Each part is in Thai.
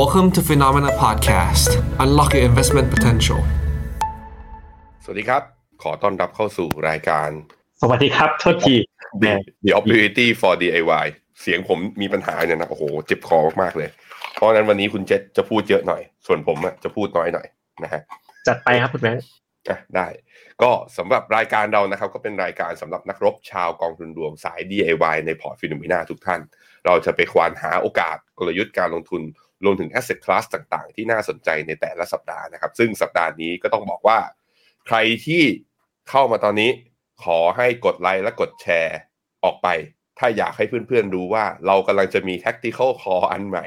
Welcome to Finnomena Podcast. Unlock your investment potential. สวัสดีครับ ขอต้อนรับเข้าสู่รายการ สวัสดีครับ โทษที The, The Opportunity for DIY เสียงผมมีปัญหาเนี่ยนะ โอ้โห เจ็บคอมากๆเลย เพราะฉะนั้นวันนี้คุณเจษจะพูดเยอะหน่อย ส่วนผมอะจะพูดน้อยหน่อยนะฮะ จัดไปครับคุณแบงค์อะได้ก็สำหรับรายการเรานะครับ ก็เป็นรายการสำหรับนักรบชาวกองทุนรวมสาย DIY ในพอร์ต Finnomena ทุกท่าน เราจะไปควานหาโอกาสกลยุทธ์การลงทุน รวมถึง asset class ต่างๆ ที่น่าสนใจในแต่ละสัปดาห์นะครับ ซึ่งสัปดาห์นี้ก็ต้องบอกว่า ใครที่เข้ามาตอนนี้ขอให้กดไลค์และกดแชร์ออกไป ถ้าอยากให้เพื่อนๆรู้ว่าเรากำลังจะมี tactical call อันใหม่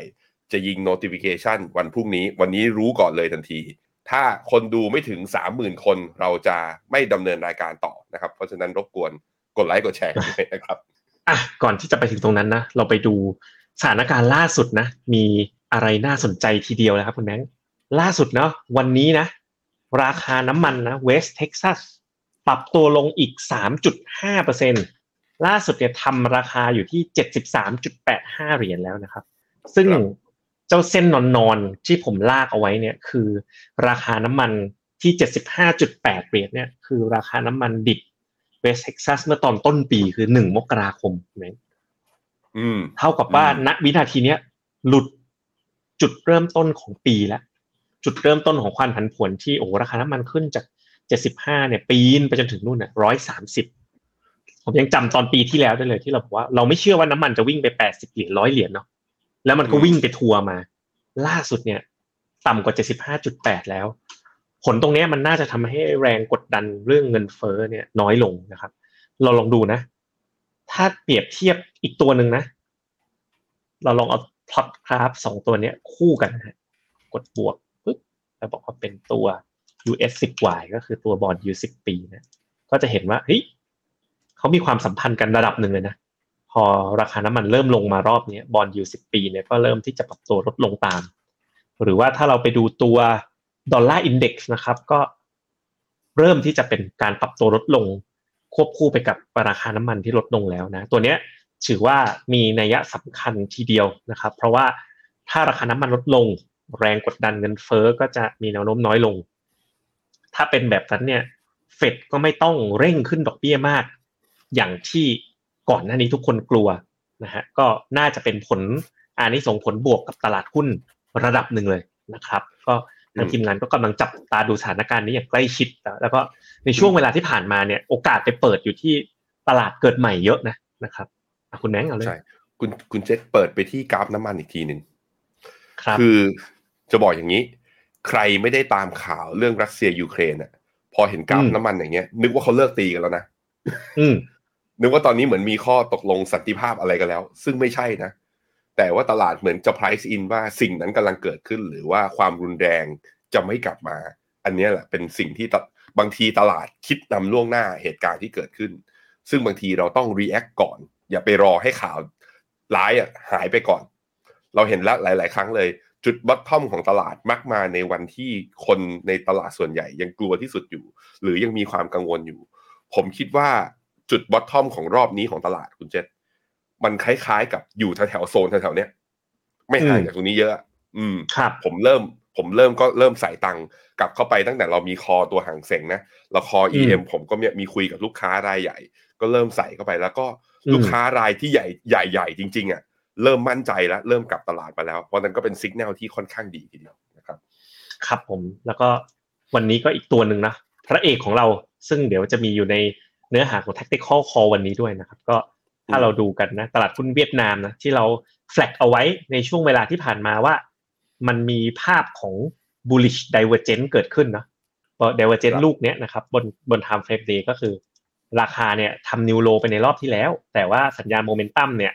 จะยิง notification วันพรุ่งนี้ วันนี้รู้ก่อนเลยทันที ถ้าคนดูไม่ถึง 30,000 คนเราจะไม่ดำเนินรายการต่อนะครับ เพราะฉะนั้นรบกวนกดไลค์กดแชร์ด้วยนะครับอะก่อนที่จะไปถึงตรงนั้นนะ เราไปดูสถานการณ์ล่าสุดนะ มี อะไรน่าสนใจทีเดียวนะครับคุณแบงค์ล่าสุดเนาะวันนี้นะ ราคาน้ำมันนะเวสเท็กซัสปรับตัวลงอีก 3.5%ล่าสุดเนี่ยทำราคาอยู่ที่ 73.85 เหรียญแล้วนะครับ ซึ่งครับเจ้าเส้นนอนๆที่ผมลากเอาไว้เนี่ยคือ ราคาน้ำมันที่ 75.8 เหรียญเนี่ยคือราคาน้ำมันดิบเวสเท็กซัสเมื่อตอนต้นปีคือ 1 มกราคมนะอืมเท่ากับว่าอืมณวินาทีเนี้ยหลุด จุดเริ่มต้นของปีแล้ว จุดเริ่มต้นของความผันผวนที่โอ้ราคาน้ำมันขึ้นจาก75เนี่ย ปีนไปจนถึงนู่นน่ะ130ผมยังจำตอนปีที่แล้วได้เลยที่เราบอกว่าเราไม่เชื่อว่าน้ำมันจะวิ่งไป80เหรียญร้อยเหรียญเนาะแล้วมันก็วิ่งไปทัวร์มา ล่าสุดเนี่ย ต่ำกว่า75.8แปดแล้ว ผลตรงนี้มันน่าจะทำให้แรงกดดันเรื่องเงินเฟ้อเนี่ย น้อยลงนะครับ เราลองดูนะ ถ้าเปรียบเทียบอีกตัวหนึ่งนะ เราลองเอา พล็อตกราฟสองตัวเนี้ยคู่กันนะกดบวกปึ๊บแล้วบอกว่าเป็นตัว US 10Y ก็คือตัวบอล U 10 ปีนะก็จะเห็นว่าเฮ้ยเขามีความสัมพันธ์กันระดับหนึ่งเลยนะ พอราคาน้ำมันเริ่มลงมารอบนี้บอล U 10 ปีเนี่ยก็เริ่มที่จะปรับตัวลดลงตาม หรือว่าถ้าเราไปดูตัวดอลลาร์อินเด็กซ์นะครับก็เริ่มที่จะเป็นการปรับตัวลดลงควบคู่ไปกับราคาน้ำมันที่ลดลงแล้วนะ ตัวเนี้ย ถือว่ามีนัยสำคัญทีเดียวนะครับ เพราะว่าถ้าราคาน้ำมันลดลง แรงกดดันเงินเฟ้อก็จะมีแนวโน้มน้อยลง ถ้าเป็นแบบนั้นเนี่ยเฟดก็ไม่ต้องเร่งขึ้นดอกเบี้ยมาก อย่างที่ก่อนหน้านี้ทุกคนกลัวนะฮะก็น่าจะเป็นผลอานิสงส์ผลบวกกับตลาดหุ้นระดับหนึ่งเลยนะครับ ก็ทางทีมงานก็กำลังจับตาดูสถานการณ์นี้อย่างใกล้ชิด แล้วก็ในช่วงเวลาที่ผ่านมาเนี่ยโอกาสไปเปิดอยู่ที่ตลาดเกิดใหม่เยอะนะนะครับ คุณแมงเอาเลยใช่คุณคุณเจษเปิดไปที่กราฟน้ำมันอีกทีหนึ่งครับคือจะบอกอย่างนี้ ใครไม่ได้ตามข่าวเรื่องรัสเซียยูเครนอะ พอเห็นกราฟน้ำมันอย่างเงี้ย นึกว่าเขาเลิกตีกันแล้วนะอืมนึกว่าตอนนี้เหมือนมีข้อตกลงสันติภาพอะไรกันแล้ว ซึ่งไม่ใช่นะ แต่ว่าตลาดเหมือนจะ price in ว่าสิ่งนั้นกำลังเกิดขึ้น หรือว่าความรุนแรงจะไม่กลับมา อันเนี้ยแหละเป็นสิ่งที่ตะบางทีตลาดคิดนำล่วงหน้าเหตุการณ์ที่เกิดขึ้น ซึ่งบางทีเราต้อง react ก่อน อย่าไปรอให้ข่าวร้ายอะหายไปก่อน เราเห็นแล้วหลาย ๆ ครั้งเลย จุดบัตทอมของตลาดมักมาในวันที่คนในตลาดส่วนใหญ่ยังกลัวที่สุดอยู่ หรือยังมีความกังวลอยู่ ผมคิดว่าจุดบอททอมของรอบนี้ของตลาดคุณเจษมันคล้าย ๆ กับอยู่แถวๆโซนแถวๆเนี้ยไม่ห่างอืมจากตรงนี้เยอะ อืมครับ ผมเริ่ม ผมเริ่มก็เริ่มใส่ตังค์กลับเข้าไปตั้งแต่เรามีคอตัวหางเสงนะเราคอ EM ผมก็มีมีคุยกับลูกค้ารายใหญ่ ก็เริ่มใส่เข้าไปแล้วก็อืม ลูกค้ารายที่ใหญ่ใหญ่ๆจริง ๆอะเริ่มมั่นใจแล้วเริ่มกลับตลาดมาแล้วเพราะนั้นก็เป็นสัญญาณที่ค่อนข้างดีทีเดียวนะครับ ครับผมแล้วก็วันนี้ก็อีกตัวหนึ่งนะพระเอกของเราซึ่งเดี๋ยวจะมีอยู่ในเนื้อหาของ tactical call วันนี้ด้วยนะครับ ก็ถ้าเราดูกันนะ ตลาดหุ้นเวียดนามนะที่เราแฟลกเอาไว้ในช่วงเวลาที่ผ่านมาว่า มันมีภาพของ bullish divergence เกิดขึ้นเนอะพอ divergence ครับลูกเนี้ยนะครับบนบน time frame day ก็คือ ราคาเนี่ยทำนิวโลไปในรอบที่แล้ว แต่ว่าสัญญาณโมเมนตัมเนี่ย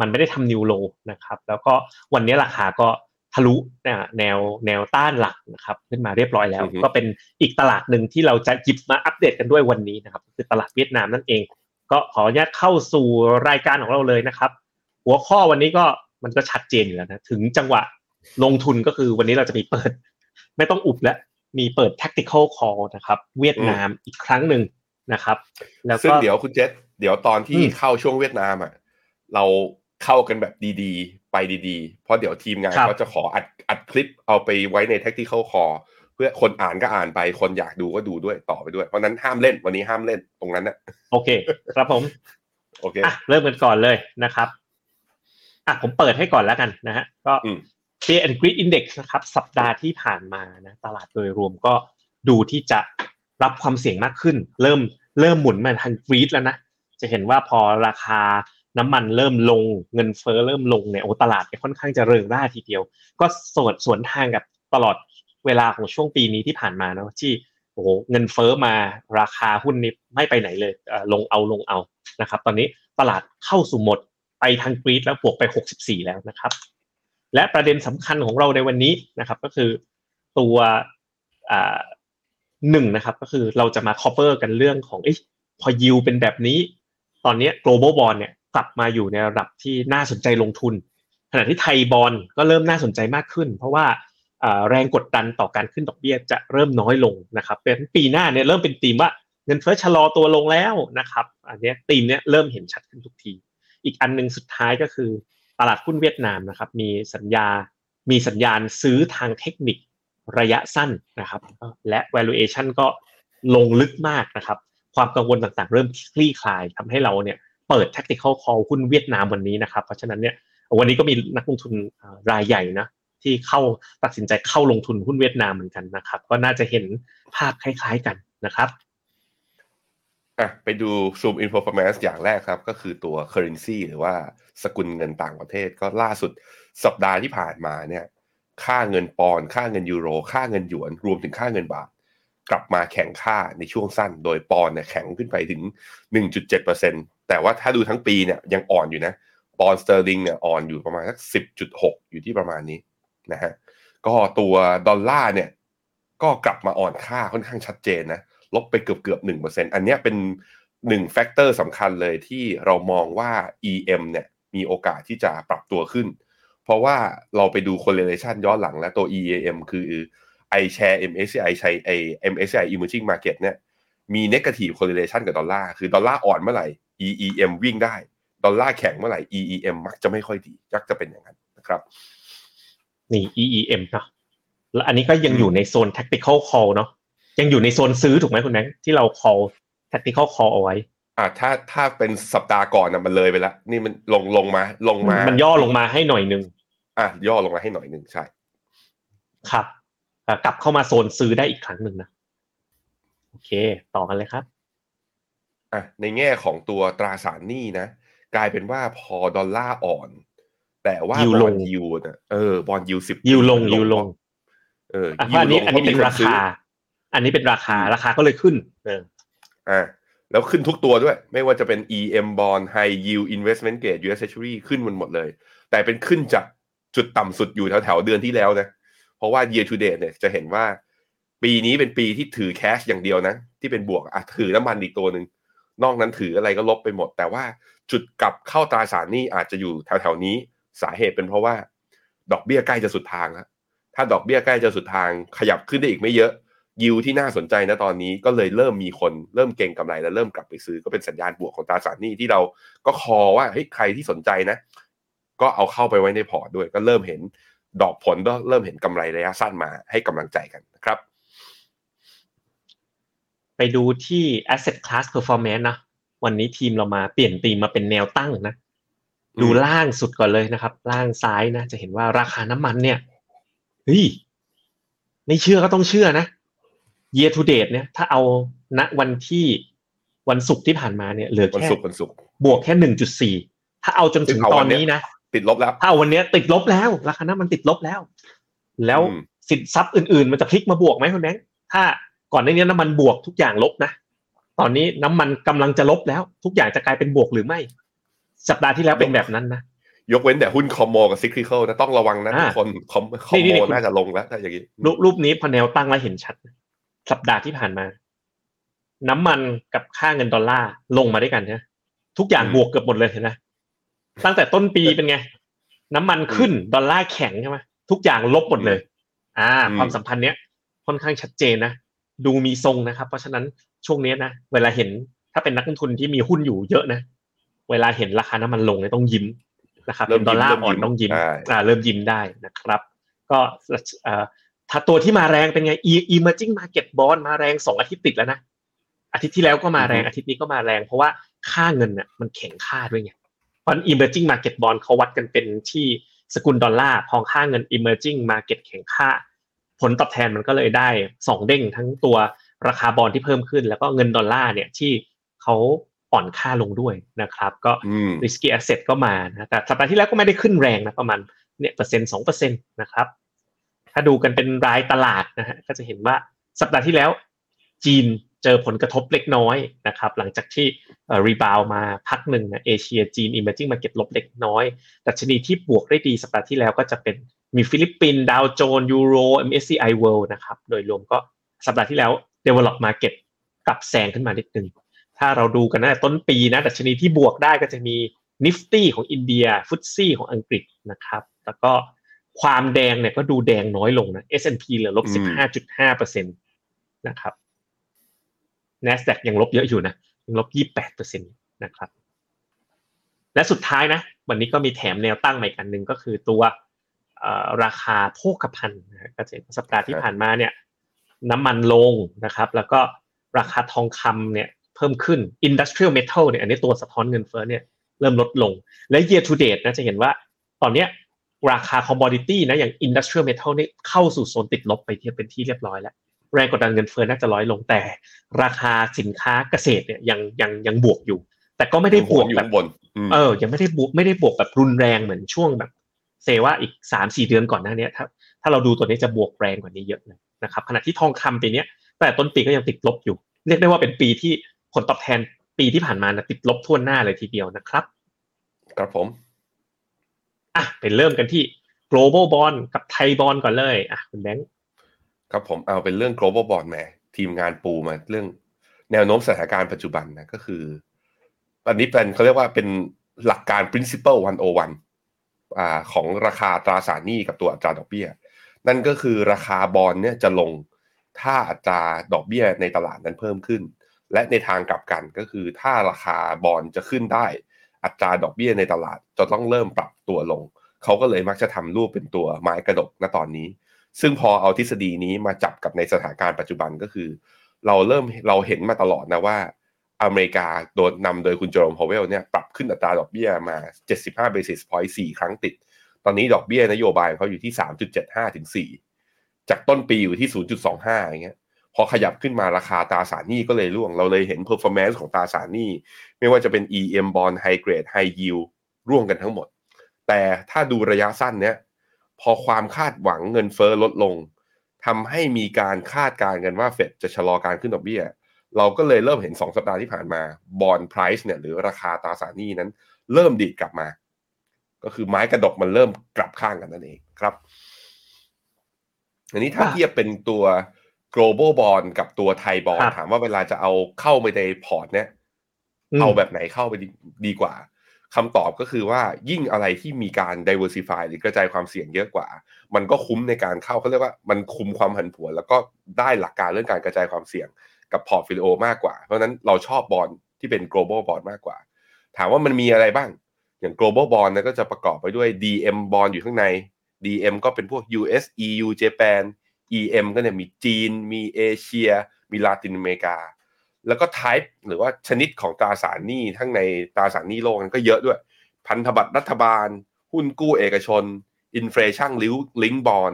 มันไม่ได้ทำนิวโลนะครับ แล้วก็วันนี้ราคาก็ทะลุเนี่ยแนวแนวต้านหลักนะครับ ขึ้นมาเรียบร้อยแล้วอือฮึก็เป็นอีกตลาดหนึ่งที่เราจะหยิบมาอัปเดตกันด้วยวันนี้นะครับ คือตลาดเวียดนามนั่นเอง ก็ขออนุญาตเข้าสู่รายการของเราเลยนะครับ หัวข้อวันนี้ก็มันก็ชัดเจนอยู่แล้วนะถึงจังหวะลงทุนก็คือวันนี้เราจะมีเปิด ไม่ต้องอุบแล้วมีเปิด tactical call นะครับ เวียดนามอีกครั้งหนึ่ง นะครับ แล้วซึ่งก็เดี๋ยวคุณเจษเดี๋ยวตอนที่อืมเข้าช่วงเวียดนามอะเราเข้ากันแบบดีๆ ไปดีๆ เพราะเดี๋ยวทีมงานครับก็จะขออัดอัดคลิปเอาไปไว้ใน tactical call เพื่อคนอ่านก็อ่านไปคนอยากดูก็ดูด้วยต่อไปด้วย เพราะนั้นห้ามเล่นวันนี้ห้ามเล่นตรงนั้นนะโอเค ครับผม โอเคอะเริ่มกันก่อนเลยนะครับอะผมเปิดให้ก่อนแล้วกันนะฮะก็อืม Fear and Greed Index นะครับ สัปดาห์ที่ผ่านมานะ ตลาดโดยรวมก็ดูที่จะ รับความเสี่ยงมากขึ้น เริ่มเริ่มหมุนมาทาง greed แล้วนะ จะเห็นว่าพอราคาน้ำมันเริ่มลงเงินเฟ้อเริ่มลงเนี่ยโอ้ตลาดเนี่ยค่อนข้างจะเริงร่าทีเดียว ก็สวนสวนทางกับตลอดเวลาของช่วงปีนี้ที่ผ่านมาเนอะที่โอ้โหเงินเฟ้อมาราคาหุ้นนี่ไม่ไปไหนเลยลงเอาลงเอานะครับ ตอนนี้ตลาดเข้าสู่หมดไปทางกรีดแล้วบวกไป 64 แล้วนะครับ และประเด็นสำคัญของเราในวันนี้นะครับ ก็คือตัวอ่า หนึ่งนะครับ ก็คือเราจะมา cover กันเรื่องของอพอยิวเป็นแบบนี้ ตอนนี้ global bond เนี่ยกลับมาอยู่ในระดับที่น่าสนใจลงทุน ขณะที่ไทยบอลก็เริ่มน่าสนใจมากขึ้น เพราะว่าแรงกดดันต่อการขึ้นดอกเบี้ยจะเริ่มน้อยลงนะครับเป็นปีหน้าเนี่ยเริ่มเป็นธีมว่าเงินเฟ้อชะลอตัวลงแล้วนะครับ อันนี้ธีมเนี้ยเริ่มเห็นชัดขึ้นทุกที อีกอันหนึ่งสุดท้ายก็คือตลาดหุ้นเวียดนามนะครับ มีสัญญา มีสัญญาณซื้อทางเทคนิค ระยะสั้นนะครับ และ valuation ก็ลงลึกมากนะครับ ความกังวลต่างๆ เริ่มคลี่คลายทำให้เราเนี่ยเปิด tactical call หุ้นเวียดนามวันนี้นะครับ เพราะฉะนั้นเนี่ยวันนี้ก็มีนักลงทุนรายใหญ่นะที่เข้าตัดสินใจเข้าลงทุนหุ้นเวียดนามเหมือนกันนะครับ ก็น่าจะเห็นภาพคล้ายๆกันนะครับอะไปดู Zoom in performance อย่างแรกครับ ก็คือตัว currency หรือว่าสกุลเงินต่างประเทศก็ล่าสุดสัปดาห์ที่ผ่านมาเนี่ย ค่าเงินปอนด์ค่าเงินยูโร ค่าเงินหยวน รวมถึงค่าเงินบาท กลับมาแข็งค่าในช่วงสั้น โดยปอนด์เนี่ยแข็งขึ้นไปถึง 1.7%แต่ว่าถ้าดูทั้งปีเนี่ยยังอ่อนอยู่นะ ปอนด์สเตอร์ลิงเนี่ยอ่อนอยู่ประมาณสัก 10.6 อยู่ที่ประมาณนี้นะฮะก็ตัวดอลลาร์เนี่ยก็กลับมาอ่อนค่าค่อนข้างชัดเจนนะลบไปเกือบเกือบหนึ่งเปอร์เซ็นอันนี้เป็นหนึ่ง factor สำคัญเลยที่เรามองว่า EM เนี่ยมีโอกาสที่จะปรับตัวขึ้น เพราะว่าเราไปดู correlation ย้อนหลังและตัว EEM คือ iShares MSCI ใช้ iShares MSCI Emerging Market เนี่ยมี negative correlation กับดอลลาร์คือดอลลาร์อ่อนเมื่อไหร่ EEM วิ่งได้ ดอลลาร์แข็งเมื่อไหร่ EEM มักจะไม่ค่อยดียักจะเป็นอย่างนั้นนะครับ นี่ EEM เนาะแล้วอันนี้ก็ยังอยู่ในโซน tactical call เนาะยังอยู่ในโซนซื้อถูกไหมคุณแบงค์ที่เรา call tactical call เอาไว้อ่าถ้าถ้าเป็นสัปดาห์ก่อนนะมันเลยไปแล้วนี่มันลงลงมาลงมา มันย่อลงมาให้หน่อยหนึ่ง อะย่อลงมาให้หน่อยหนึ่งใช่ ครับอะกลับเข้ามาโซนซื้อได้อีกครั้งหนึ่งนะ โอเค ต่อกันเลยครับอะในแง่ของตัวตราสารหนี้นะ กลายเป็นว่าพอดอลลาร์อ่อน แต่ว่ายิวบลองลยูนะเออบอลยูสิบยิวลงยิวลง เอออะเพราะอันนี้อันนี้เป็นราคา อันนี้เป็นราคาราคาก็เลยขึ้น เอออะแล้วขึ้นทุกตัวด้วย ไม่ว่าจะเป็น EM bond High Yield Investment Grade US Treasury ขึ้นมันหมดเลย แต่เป็นขึ้นจาก จุดต่ำสุดอยู่แถวแถวๆเดือนที่แล้วนะเพราะว่า year to date เนี่ยจะเห็นว่า ปีนี้เป็นปีที่ถือแคชอย่างเดียวนะ ที่เป็นบวกอะถือน้ำมันอีกตัวหนึ่งนอกนั้นถืออะไรก็ลบไปหมด แต่ว่าจุดกลับเข้าตราสารนี้อาจจะอยู่แถวแถวๆนี้สาเหตุเป็นเพราะว่า ดอกเบี้ยใกล้จะสุดทางแล้วถ้าดอกเบี้ยใกล้จะสุดทางขยับขึ้นได้อีกไม่เยอะ ยิวที่น่าสนใจนะตอนนี้ก็เลยเริ่มมีคนเริ่มเก่งกำไรแล้วเริ่มกลับไปซื้อก็เป็นสัญญาณบวกของตราสารหนี้ที่เราก็คอว่าเฮ้ยใครที่สนใจนะ ก็เอาเข้าไปไว้ในพอร์ตด้วย ก็เริ่มเห็นดอกผลก็เริ่มเห็นกำไรระยะสั้นมาให้กำลังใจกันนะครับ ไปดูที่ asset class performance นะวันนี้ทีมเรามาเปลี่ยนธีมมาเป็นแนวตั้งนะอืมดูล่างสุดก่อนเลยนะครับ ล่างซ้ายนะจะเห็นว่าราคาน้ำมันเนี่ยเฮ้ยไม่เชื่อก็ต้องเชื่อนะ year to date เนี่ย ถ้าเอาณวันที่วันศุกร์ที่ผ่านมาเนี่ยเหลือวันแค่ศุกร์วันศุกร์บวกแค่หนึ่งจุดสี่ถ้าเอาจนถึงเอาตวัอนนเนี้ยนี้นะ ติดลบแล้วถ้าเอาวันเนี้ยติดลบแล้วราคาน้ำมันติดลบแล้ว แล้วอืมสินทรัพย์อื่นๆ มันจะพลิกมาบวกไหมคุณแบงค์ถ้าก่อนหน้านี้น้ำมันบวกทุกอย่างลบนะตอนนี้น้ำมันกำลังจะลบแล้ว ทุกอย่างจะกลายเป็นบวกหรือไม่ สัปดาห์ที่แล้วเป็นแบบนั้นนะยกเว้นแต่หุ้นคอมโมกับซิคลิคอลนะต้องระวังนะอ่าทุกคนคอมคอมนี่โมนี่คุณน่าจะลงแล้วถ้าอย่างนี้รูปรูปนี้พอแนวตั้งแล้วเห็นชัด สัปดาห์ที่ผ่านมา น้ำมันกับค่าเงินดอลลาร์ลงมาด้วยกันนะทุกอย่างบวกเกือบหมดเลยเห็นไหม ตั้งแต่ต้นปีเป็นไง น้ำมันขึ้นดอลลาร์แข็งใช่ไหมทุกอย่างลบหมดเลย อ่า ความสัมพันธ์เนี้ยค่อนข้างชัดเจนนะดูมีทรงนะครับ เพราะฉะนั้นช่วงเนี้ยนะเวลาเห็นถ้าเป็นนักลงทุนที่มีหุ้นอยู่เยอะนะเวลาเห็นราคาน้ำมันลงเนี่ยต้องยิ้มนะครับเริ่มดอลลาร์ยิ้มอ่อนเริ่มยิ้มต้องยิ้มใช่อ่าเริ่มยิ้มได้นะครับ ก็เอ่อถ้าตัวที่มาแรงเป็นไง E- emerging market bond มาแรงสองอาทิตย์ติดแล้วนะอาทิตย์ที่แล้วก็มาแรงอาทิตย์นี้ก็มาแรง เพราะว่าค่าเงินน่ะมันแข็งค่าด้วยไง เพราะ emerging market bond เขาวัดกันเป็นที่สกุลดอลลาร์พอค่าเงิน emerging market แข็งค่า ผลตอบแทนมันก็เลยได้สองเด้งทั้งตัวราคาบอลที่เพิ่มขึ้น แล้วก็เงินดอลลาร์เนี่ยที่เขาอ่อนค่าลงด้วยนะครับ ก็อืม risky asset ก็มานะแต่สัปดาห์ที่แล้วก็ไม่ได้ขึ้นแรงนะประมาณเนี่ยเปอร์เซ็นต์สองเปอร์เซ็นต์นะครับ ถ้าดูกันเป็นรายตลาดนะฮะก็จะเห็นว่าสัปดาห์ที่แล้วจีน เจอผลกระทบเล็กน้อยนะครับ หลังจากที่ rebound มาพักหนึ่งนะเอเชียจีน emerging market ลบเล็กน้อยดัชนีที่บวกได้ดีสัปดาห์ที่แล้วก็จะเป็นมีฟิลิปปินส์ดาวโจนส์ยูโร MSCI World นะครับ โดยรวมก็สัปดาห์ที่แล้ว develop market กลับแซงขึ้นมานิดนึง ถ้าเราดูกันตั้งแต่ต้นปีนะดัชนีที่บวกได้ก็จะมีนิฟตี้ของอินเดียฟุตซี่ของอังกฤษนะครับ แล้วก็ความแดงเนี่ยก็ดูแดงน้อยลงนะ S&P เหลือลบอืสิบห้าจุดห้าเปอร์เซ็นตนะครับ NASDAQ ยังลบเยอะอยู่นะยังลบยี่แปดเปอร์เซ็นตนะครับ และสุดท้ายนะ วันนี้ก็มีแถมแนวตั้งใหม่กันหนึ่งก็คือตัวราคาโภคภัณฑ์นะฮะก็จะเห็นว่าสัปดาห์ที่ผ่านมาเนี่ยน้ำมันลงนะครับ แล้วก็ราคาทองคำเนี่ยเพิ่มขึ้น industrial metal เนี่ยอันนี้ตัวสะท้อนเงินเฟ้อเนี่ยเริ่มลดลง และ year to date นะจะเห็นว่าตอนเนี้ยราคา commodity นะอย่าง industrial metal นี่เข้าสู่โซนติดลบไปที่เป็นที่เรียบร้อยแล้ว แรงกดดันเงินเฟ้อน่าจะร้อยลงแต่ ราคาสินค้าเกษตรเนี่ยยังยังยังบวกอยู่ แต่ก็ไม่ได้บวกอยู่แบบข้างบนอืมเออ ยังไม่ได้บวกไม่ได้บวกแบบรุนแรงเหมือนช่วงแบบเซว่าอีกสามสี่เดือนก่อนหน้าเนี้ยถ้าถ้าเราดูตัวนี้จะบวกแรงกว่านี้เยอะเลยนะครับขณะที่ทองคำปีเนี้ยแต่ต้นปีก็ยังติดลบอยู่ เรียกได้ว่าเป็นปีที่ผลตอบแทนปีที่ผ่านมานะติดลบทั่วหน้าเลยทีเดียวนะครับ ครับผมอะไปเริ่มกันที่ global bond กับไทยบอลก่อนเลยอะคุณแบงค์ ครับผมเอาเป็นเรื่อง global bond แมทีมงานปูมาเรื่องแนวโน้มสถานการณ์ปัจจุบันนะก็คือ อันนี้เป็นเขาเรียกว่าเป็นหลักการ principle 101อ่าของราคาตราสารหนี้กับตัวอัตราดอกเบี้ย นั่นก็คือราคาบอลเนี่ยจะลงถ้าอัตราดอกเบี้ยในตลาดนั้นเพิ่มขึ้น และในทางกลับกันก็คือถ้าราคาบอลจะขึ้นได้ อัตราดอกเบี้ยในตลาดจะต้องเริ่มปรับตัวลง เขาก็เลยมักจะทำรูปเป็นตัวไม้กระดกณตอนนี้ ซึ่งพอเอาทฤษฎีนี้มาจับกับในสถานการณ์ปัจจุบันก็คือ เราเริ่มเราเห็นมาตลอดนะว่า อเมริกาโดนนำโดยคุณโจมพาวเวลเนี่ยปรับขึ้นอัตราดอกเบี้ยมา 75 basis point 4 ครั้งติด ตอนนี้ดอกเบี้ยนโยบายเขาอยู่ที่ 3.75 ถึง 4 จากต้นปีอยู่ที่ 0.25 อย่างเงี้ยพอขยับขึ้นมาราคาตราสารหนี้ก็เลยร่วง เราเลยเห็น performance ของตราสารหนี้ ไม่ว่าจะเป็น EM bond high grade high yield ร่วงกันทั้งหมด แต่ถ้าดูระยะสั้นเนี้ย พอความคาดหวังเงินเฟ้อลดลงทำให้มีการคาดการณ์กันว่าเฟดจะชะลอการขึ้นดอกเบี้ย เราก็เลยเริ่มเห็น 2 สัปดาห์ที่ผ่านมาบอลไพรซ์เนี่ยหรือราคาตราสารหนี้นั้น เริ่มดีดกลับมา ก็คือไม้กระดกมันเริ่มกลับข้างกันนั่นเองครับ อันนี้ถ้าอะเทียบเป็นตัว global bond กับตัวไทยบอลครับถามว่าเวลาจะเอาเข้าไปในพอร์ตเนี่ยมเอาแบบไหนเข้าไปดีดีกว่า คำตอบก็คือว่ายิ่งอะไรที่มีการ diversify หรือกระจายความเสี่ยงเยอะกว่า มันก็คุ้มในการเข้าเขาเรียกว่ามันคุมความผันผวน แล้วก็ได้หลักการเรื่องการกระจายความเสี่ยงกับ portfolio มากกว่า เพราะฉะนั้นเราชอบบอลที่เป็น global bond มากกว่า ถามว่ามันมีอะไรบ้าง อย่าง global bond นะก็จะประกอบไปด้วย DM bond อยู่ข้างใน DM ก็เป็นพวก US EU Japan EM ก็เนี่ยมีจีน มีเอเชีย มีลาตินอเมริกา แล้วก็ type หรือว่าชนิดของตราสารหนี้ทั้งในตราสารหนี้โลกนั้นก็เยอะด้วย พันธบัตรรัฐบาล หุ้นกู้เอกชน อินฟลชันลิงก์บอล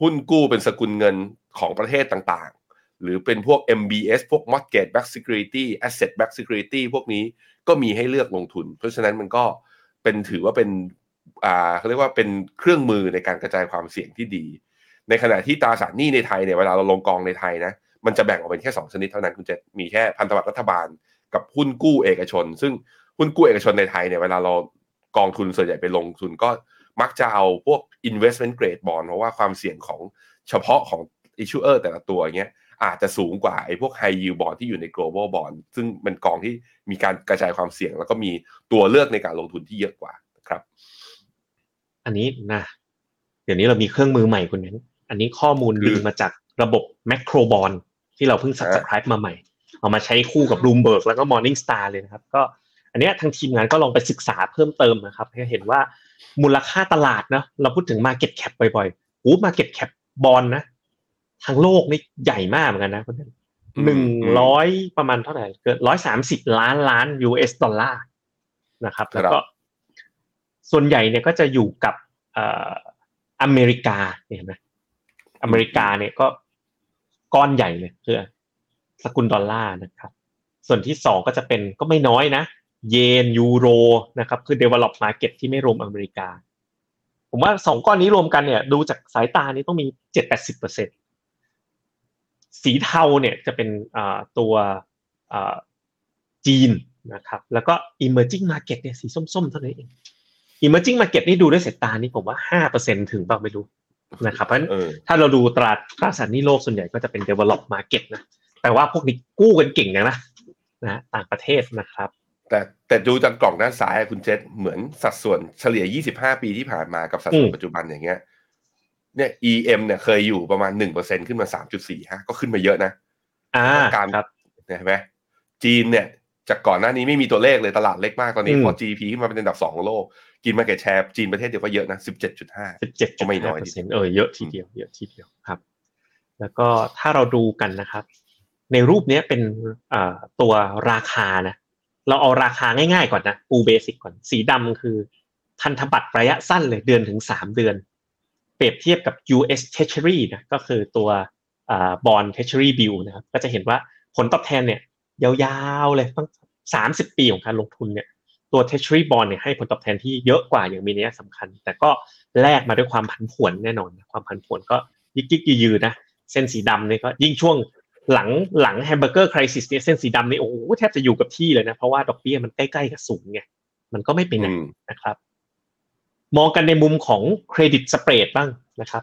หุ้นกู้เป็นสกุลเงินของประเทศต่างๆ หรือเป็นพวก MBS พวก mortgage Back security asset Back security พวกนี้ก็มีให้เลือกลงทุน เพราะฉะนั้นมันก็เป็นถือว่าเป็นอ่าเขาเรียกว่าเป็นเครื่องมือในการกระจายความเสี่ยงที่ดี ในขณะที่ตราสารหนี้ในไทยเนี่ยเวลาเราลงกองในไทยนะ มันจะแบ่งออกเป็นแค่ 2 ชนิดเท่านั้นคุณเจษมีแค่พันธบัตรรัฐบาลกับหุ้นกู้เอกชน ซึ่งหุ้นกู้เอกชนในไทยเนี่ยเวลาเรากองทุนส่วนใหญ่ไปลงทุนก็มักจะเอาพวก investment grade bond เพราะว่าความเสี่ยงของเฉพาะของ issuer แต่ละตัวเงี้ยอาจจะสูงกว่าไอ้พวก high yield bond ที่อยู่ใน global bond ซึ่งเป็นกองที่มีการกระจายความเสี่ยง แล้วก็มีตัวเลือกในการลงทุนที่เยอะกว่าครับ อันนี้นะ เดี๋ยวนี้เรามีเครื่องมือใหม่คุณนั้นอันนี้ข้อมูลคือดึงมาจากระบบ macro bond ที่เราเพิ่ง subscribe มาใหม่ เอามาใช้คู่กับ Bloomberg แล้วก็ Morning Star เลยนะครับ ก็อันนี้ทางทีมงานก็ลองไปศึกษาเพิ่มเติมนะครับให้เห็นว่ามูลค่าตลาดนะเราพูดถึง Market Cap บ่อยๆโอ้ Market Cap บอลนะทางโลกนี่ใหญ่มากเหมือนกันนะคุณหนึ่งร้อยประมาณเท่าไหร่เกินร้อยสามสิบล้านล้าน US ดอลลาร์นะครับ แล้วก็ ส่วนใหญ่เนี่ยก็จะอยู่กับอเมริกาเห็นไหมอเมริกาเนี่ยก็ ก้อนใหญ่เลยคือสกุลดอลลาร์นะครับ ส่วนที่สองก็จะเป็นก็ไม่น้อยนะ เยนยูโรนะครับ คือ develop market ที่ไม่รวมอเมริกา ผมว่าสองก้อนนี้รวมกันเนี่ย ดูจากสายตานี้ต้องมีเจ็ดแปดสิบเปอร์เซ็นสีเทาเนี่ยจะเป็นตัวจีนนะครับ แล้วก็ emerging market เนี่ยสีส้มๆเท่านั้นเอง emerging market นี่ดูด้วยสายตานี่ผมว่าห้าเปอร์เซ็นถึงเปล่าไม่รู้ นะครับเพราะฉะนั้นถ้าเราดูตลาดตราสารหนี้โลกส่วนใหญ่ก็จะเป็น develop market นะแต่ว่าพวกนี้กู้กันเก่งนะนะต่างประเทศนะครับ แต่แต่ดูจากกล่องด้านซ้ายคุณเจษเหมือนสัดส่วนเฉลี่ย 25 ปีที่ผ่านมากับสัดส่วนปัจจุบันอย่างเงี้ยเนี่ย EM เนี่ยเคยอยู่ประมาณ 1%ขึ้นมา 3.45 ก็ขึ้นมาเยอะนะอ่าการเห็นไหมจีนเนี่ยจากก่อนหน้านี้ไม่มีตัวเลขเลยตลาดเล็กมากตอนนี้พอ GDP ขึ้นมาเป็นอันดับสองของโลก กินมาเก็ตแชร์จีนประเทศเดียวก็เยอะนะ17.5 17.5ก็ไม่น้อยเออเยอะทีเดียวเยอะทีเดียวครับ แล้วก็ถ้าเราดูกันนะครับ ในรูปนี้เป็นตัวราคานะเราเอาราคาง่ายๆก่อนนะปูเบสิกก่อน สีดำคือพันธบัตรระยะสั้นเลยเดือนถึงสามเดือน เปรียบเทียบกับ US Treasury นะก็คือตัวบอล Treasury Bill นะครับ ก็จะเห็นว่าผลตอบแทนเนี่ย ยาวๆเลยตั้งสามสิบปีของการลงทุนเนี่ย ตัว Treasury Bond เนี่ยให้ผลตอบแทนที่เยอะกว่าอย่างมีนัยสำคัญ แต่ก็แลกมาด้วยความผันผวนแน่นอน ความผันผวนก็ยิกยิกยืนนะ เส้นสีดำเนี่ยก็ยิ่งช่วงหลังหลังแฮมเบอร์เกอร์คริสิสเนี่ยเส้นสีดำนี่โอ้โหแทบจะอยู่กับที่เลยนะ เพราะว่าดอกเบี้ยมันใกล้ๆกับศูนย์ไงมันก็ไม่เป็นไหนนะครับ มองกันในมุมของcredit spread บ้างนะครับ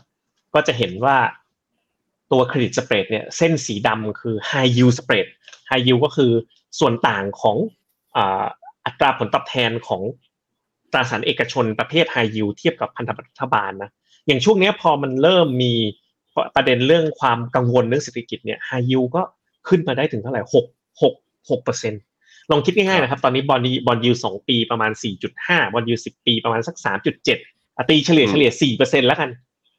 ก็จะเห็นว่าตัว credit spread เนี่ยเส้นสีดำคือ high yield spread high yield ก็คือส่วนต่างของ อัตราผลตอบแทนของตราสารเอกชนประเภท high yield เทียบกับพันธบัตรรัฐบาลนะอย่างช่วงนี้พอมันเริ่มมีประเด็นเรื่องความกังวลเรื่องเศรษฐกิจเนี่ย high yield ก็ขึ้นมาได้ถึงเท่าไหร่หกหกหกเปอร์เซ็นลองคิดง่ายๆนะครับ ตอนนี้ bond bond yield สองปีประมาณสี่จุดห้า bond yield สิบปีประมาณสักสามจุดเจ็ดตีเฉลี่ยเฉลี่ยสี่เปอร์เซ็นแล้วกัน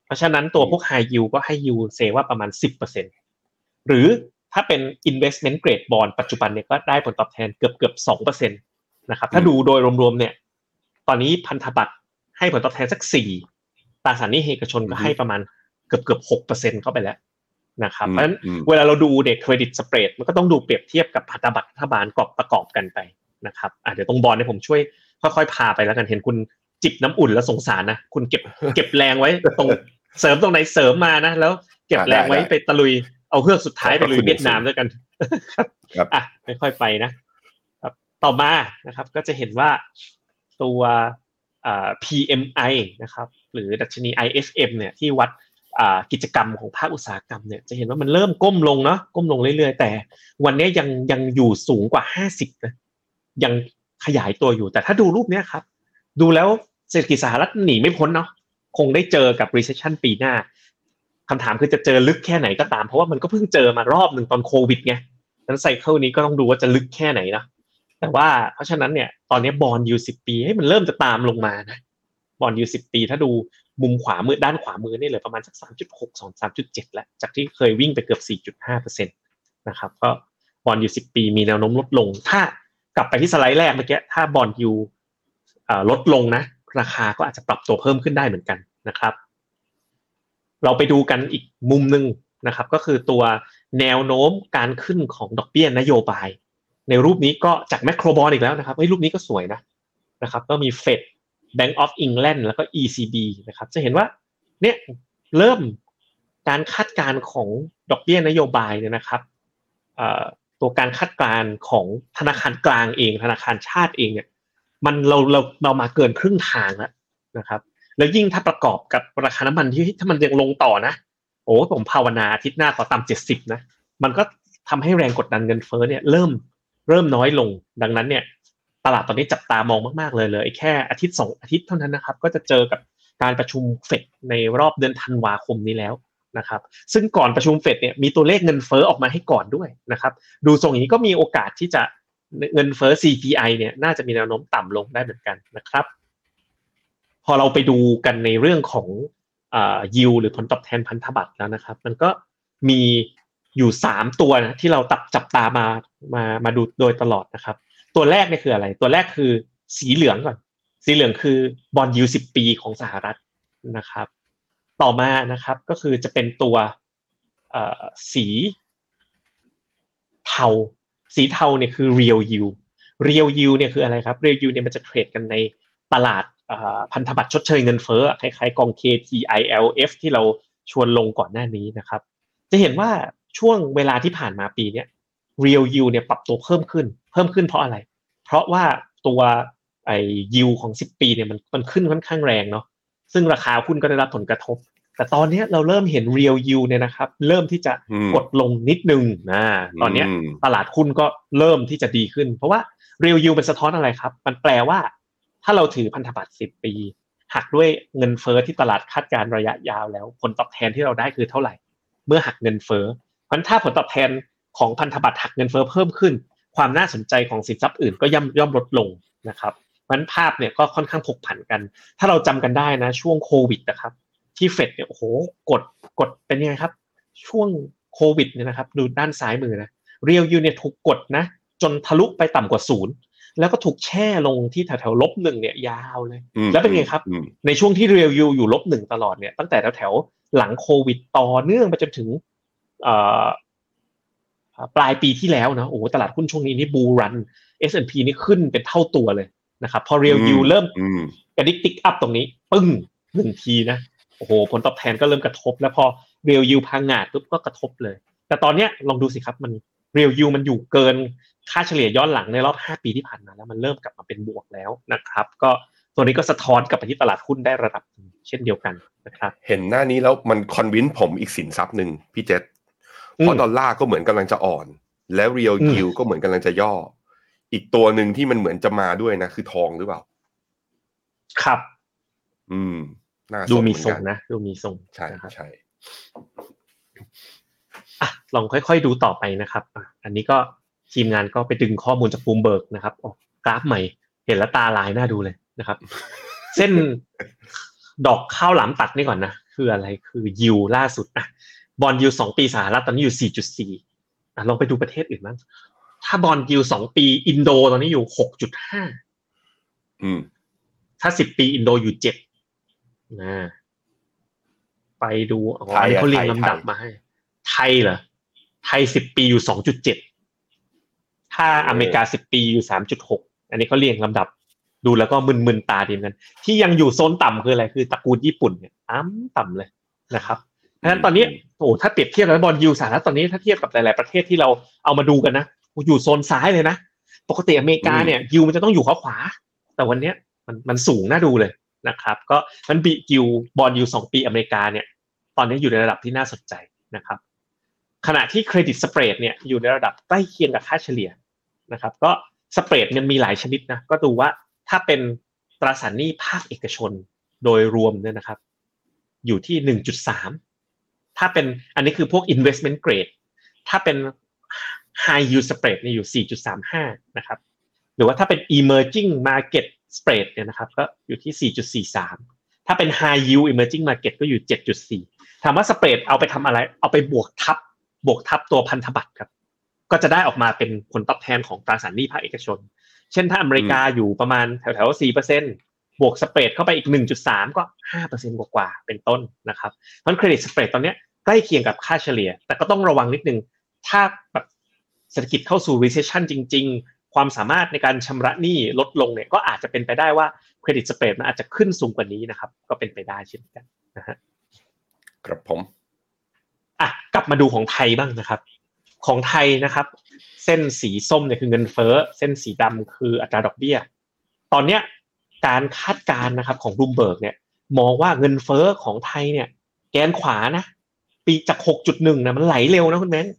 เพราะฉะนั้นตัวพวก high yield ก็ให้ yield ซะว่าประมาณสิบเปอร์เซ็นหรือถ้าเป็น investment grade bond ปัจจุบันเนี่ยก็ได้ผลตอบแทนเกือบเกือบสองเปอร์เซ็นต นะครับ ถ้าดูโดยรวมๆเนี่ย ตอนนี้พันธบัตรให้ผลตอบแทนสักสี่ตราสารหนี้เอกชนก็ให้ประมาณเกือบเกือบหกเปอร์เซ็นเข้าไปแล้วนะครับ เพราะฉะนั้นเวลาเราดูตัว credit spread มันก็ต้องดูเปรียบเทียบกับพันธบัตรรัฐบาลกรอบประกอบกันไปนะครับอะเดี๋ยวตรงบอลเนี่ยผมช่วยค่อยๆพาไปแล้วกันเห็นคุณจิบน้ำอุ่นแล้วสงสารนะคุณเก็บเก็บแรงไว้ตรงเสริมตรงไหนเสริมมานะแล้วเก็บแรงไว้ไปตะลุยเอาเฮือกสุดท้ายไปลุยเวียดนามด้วยกันครับอะค่อยๆไปนะ ต่อมานะครับก็จะเห็นว่าตัว PMI นะครับหรือดัชนี IFM เนี่ยที่วัดกิจกรรมของภาคอุตสาหกรรมเนี่ยจะเห็นว่ามันเริ่มก้มลงเนาะก้มลงเรื่อยๆ แต่วันนี้ยังยังอยู่สูงกว่า 50นะยังขยายตัวอยู่แต่ถ้าดูรูปเนี้ยครับ ดูแล้วเศรษฐกิจสหรัฐหนีไม่พ้นเนาะคงได้เจอกับ recession ปีหน้าคำถามคือจะเจอลึกแค่ไหนก็ตาม เพราะว่ามันก็เพิ่งเจอมารอบหนึ่งตอนโควิดไงนั้นไซเคิลนี้ก็ต้องดูว่าจะลึกแค่ไหนนะ แต่ว่าเพราะฉะนั้นเนี่ยตอนนี้บอลยูสิบปีให้มันเริ่มจะตามลงมานะบอลยูสิบปี ถ้าดูมุมขวามือด้านขวามือนี่เลยประมาณสักสามจุดหกสองสามจุดเจ็ดแล้วจากที่เคยวิ่งไปเกือบสี่จุดห้าเปอร์เซ็นตนะครับก็ bond yield สิบปีมีแนวโน้มลดลง ถ้ากลับไปที่สไลด์แรกเมื่อกี้ถ้า bond yield ลดลงนะ ราคาก็อาจจะปรับตัวเพิ่มขึ้นได้เหมือนกันนะครับ เราไปดูกันอีกมุมหนึ่งนะครับ ก็คือตัวแนวโน้มการขึ้นของดอกเบี้ยนโยบาย ในรูปนี้ก็จาก Macrobond อีกแล้วนะครับไอ้รูปนี้ก็สวยนะนะครับก็มีเฟด Bank of England แล้วก็ ECB นะครับ จะเห็นว่าเนี่ยเริ่มการคาดการณ์ของดอกเบี้ยนโยบายเนี่ยนะครับตัวการคาดการณ์ของธนาคารกลางเอง ธนาคารชาติเองเนี่ยมันเราเราเรามาเกินครึ่งทางแล้วนะครับ แล้วยิ่งถ้าประกอบกับราคาน้ำมันที่ถ้ามันยังลงต่อนะ โอ้ผมภาวนาอาทิตย์หน้าขอต่ำเจ็ดสิบนะ มันก็ทำให้แรงกดดันเงินเฟ้อเนี่ยเริ่ม เริ่มน้อยลง ดังนั้นเนี่ย ตลาดตอนนี้จับตามองมากๆเลยเลยแค่อาทิตย์สองอาทิตย์เท่านั้นนะครับ ก็จะเจอกับการประชุมเฟดในรอบเดือนธันวาคมนี้แล้วนะครับ ซึ่งก่อนประชุมเฟดเนี่ยมีตัวเลขเงินเฟ้อออกมาให้ก่อนด้วยนะครับ ดูทรงงนี้ก็มีโอกาสที่จะเงินเฟ้อ CPI เนี่ยน่าจะมีแนวโน้มต่ำลงได้เหมือนกันนะครับ พอเราไปดูกันในเรื่องของยิวหรือผลตอบแทนพันธบัตรแล้วนะครับ มันก็มี อยู่สามตัวนะที่เราตับจับตามามามาดูโดยตลอดนะครับ ตัวแรกเนี่ยคืออะไร ตัวแรกคือสีเหลืองก่อน สีเหลืองคือบอลยูสิบปีของสหรัฐนะครับ ต่อมานะครับก็คือจะเป็นตัวสีเทา สีเทาเนี่ยคือ real yield real yield เนี่ยคืออะไรครับ real yield เนี่ยมันจะเทรดกันในตลาดพันธบัตรชดเชยเงินเฟ้อคล้ายๆกอง KTILF ที่เราชวนลงก่อนหน้านี้นะครับ จะเห็นว่า ช่วงเวลาที่ผ่านมาปีเนี้ย real yield เนี่ยปรับตัวเพิ่มขึ้น เพิ่มขึ้นเพราะอะไร เพราะว่าตัวไอ้ yield ของ 10 ปีเนี่ยมันมันขึ้นค่อนข้างแรงเนาะซึ่งราคาหุ้นก็ได้รับผลกระทบ แต่ตอนนี้เราเริ่มเห็น real yield เนี่ยนะครับ เริ่มที่จะกดลงนิดนึงนะตอนนี้ตลาดหุ้นก็เริ่มที่จะดีขึ้น เพราะว่า real yield เป็นสะท้อนอะไรครับ มันแปลว่า ถ้าเราถือพันธบัตร 10 ปีหักด้วยเงินเฟอ้อที่ตลาดคาดการระยะยาวแล้ว ผลตอบแทนที่เราได้คือเท่าไหร่ เมื่อหักเงินเฟอ้อ เพราะถ้าผลตอบแทนของพันธบัตรหักเงินเฟอ้อเพิ่มขึ้น ความน่าสนใจของสินทรัพย์อื่นก็ย่อมย่อมลดลงนะครับมันภาพเนี่ยก็ค่อนข้างผกผันกัน ถ้าเราจำกันได้นะ ช่วงโควิดนะครับ ที่เฟดเนี่ยโอ้โหกดกดเป็นยังไงครับ ช่วงโควิดเนี่ยนะครับ ดูด้านซ้ายมือนะเรียลยูเนี่ยถูกกดนะ จนทะลุไปต่ำกว่าศูนย์แล้วก็ถูกแช่ลงที่แถวๆลบหนึ่งเนี่ยยาวเลย แล้วเป็นไงครับ ในช่วงที่ real yield อยู่ลบหนึ่งตลอดเนี่ยตั้งแต่แถวๆหลังโควิดต่อเนื่องไปจนถึง ปลายปีที่แล้วนะโอ้ตลาดหุ้นช่วงนี้นี่ bull run S&P นี่ขึ้นเป็นเท่าตัวเลยนะครับพอ real yield เริ่มกระดิก tick up ตรงนี้ ปึ้งหนึ่งทีนะโอ้โหผลตอบแทนก็เริ่มกระทบ แล้วพอ real yield ผงาดปุ๊บก็กระทบเลย แต่ตอนเนี้ยลองดูสิครับมัน real yield มันอยู่เกินค่าเฉลี่ยย้อนหลังในรอบ 5 ปีที่ผ่านมาแล้วมันเริ่มกลับมาเป็นบวกแล้วนะครับ ก็ตัวนี้ก็สะท้อนกลับไปที่ตลาดหุ้นได้ระดับเช่นเดียวกันนะครับ เห็นหน้านี้แล้วมัน convinceผมอีกสินทรัพย์หนึ่งพี่เจษ เพราะดอลลาร์ก็เหมือนกำลังจะอ่อน แล้ว real yield ก็เหมือนกำลังจะย่อ อีกตัวหนึ่งที่มันเหมือนจะมาด้วยนะ คือทองหรือเปล่า ครับ อืมน่าดูมีทรงนะดูมีทรงใช่ใช่อะลองค่อยๆดูต่อไปนะครับอะอันนี้ก็ทีมงานก็ไปดึงข้อมูลจากบูมเบิร์กนะครับโอ้กราฟใหม่ เห็นแล้วตาลายน่าดูเลยนะครับ เส้นดอกข้าวหลามตัดนี่ก่อนนะ คืออะไรคือยิวล่าสุดอะ บอลยิวสองปีสหรัฐตอนนี้อยู่สี่จุดสี่อะลองไปดูประเทศอื่นบ้างถ้าบอลยิวสองปีอินโดตอนนี้อยู่หกจุดห้าอืมถ้าสิบปีอินโดอยู่เจ็ดนะไปดูอ๋ออันนี้เขาเรียงลำดับมาให้ ไทยเหรอ ไทยสิบปีอยู่สองจุดเจ็ดถ้าอเมริกาสิบปีอยู่สามจุดหกอันนี้เขาเรียงลำดับ ดูแล้วก็มึนๆตาดีเหมือนกัน ที่ยังอยู่โซนต่ำคืออะไรคือตระกูลญี่ปุ่นเนี่ยอ้ำต่ำเลยนะครับ เพราะฉะนั้นตอนนี้โอ้ถ้าเปรียบเทียบแล้ว bond yield สหรัฐตอนนี้ถ้าเทียบกับหลาย ๆ ประเทศที่เราเอามาดูกันนะอยู่โซนซ้ายเลยนะ ปกติอเมริกาเนี่ยยูมันจะต้องอยู่ขวาขวา แต่วันเนี้ยมันมันสูงน่าดูเลยนะครับ ก็มันบีกิว bond yield สองปีอเมริกาเนี่ย ตอนนี้อยู่ในระดับที่น่าสนใจนะครับ ขณะที่เครดิตสเปรดเนี่ยอยู่ในระดับใกล้เคียงกับค่าเฉลี่ยนะครับ ก็สเปรดเนี่ยมีหลายชนิดนะก็ดูว่าถ้าเป็นตราสารหนี้ภาคเอกชนโดยรวมเนี่ยนะครับ อยู่ที่หนึ่งจุดสาม ถ้าเป็นอันนี้คือพวก investment grade ถ้าเป็น high yield spread เนี่ยอยู่ 4.35 นะครับ หรือว่าถ้าเป็น emerging market spread เนี่ยนะครับ ก็อยู่ที่ 4.43 ถ้าเป็น high yield emerging market ก็อยู่ 7.4 ถามว่า spread เอาไปทำอะไร เอาไปบวกทับบวกทับตัวพันธบัตรครับ ก็จะได้ออกมาเป็นผลตอบแทนของตราสารหนี้ภาคเอกชน เช่นถ้าอเมริกาอยู่ประมาณแถวๆ4% บวกสเปรดเข้าไปอีก 1.3 ก็ 5%กว่าๆเป็นต้นนะครับเพราะเครดิตสเปรดตอนนี้ใกล้เคียงกับค่าเฉลี่ย แต่ก็ต้องระวังนิดนึง ถ้าแบบเศรษฐกิจเข้าสู่ recession จริง ๆ ความสามารถในการชำระหนี้ลดลงเนี่ยก็อาจจะเป็นไปได้ว่าcredit spread มันอาจจะขึ้นสูงกว่านี้นะครับ ก็เป็นไปได้เช่นกันนะฮะครับผมอะกลับมาดูของไทยบ้างนะครับ ของไทยนะครับ เส้นสีส้มเนี่ยคือเงินเฟ้อ เส้นสีดำคืออัตราดอกเบี้ย ตอนเนี้ย การคาดการณ์นะครับของรูมเบิร์กเนี่ยมองว่าเงินเฟ้อของไทยเนี่ย แกนขวานะปีจาก 6.1นะมันไหลเร็วนะคุณแบงค์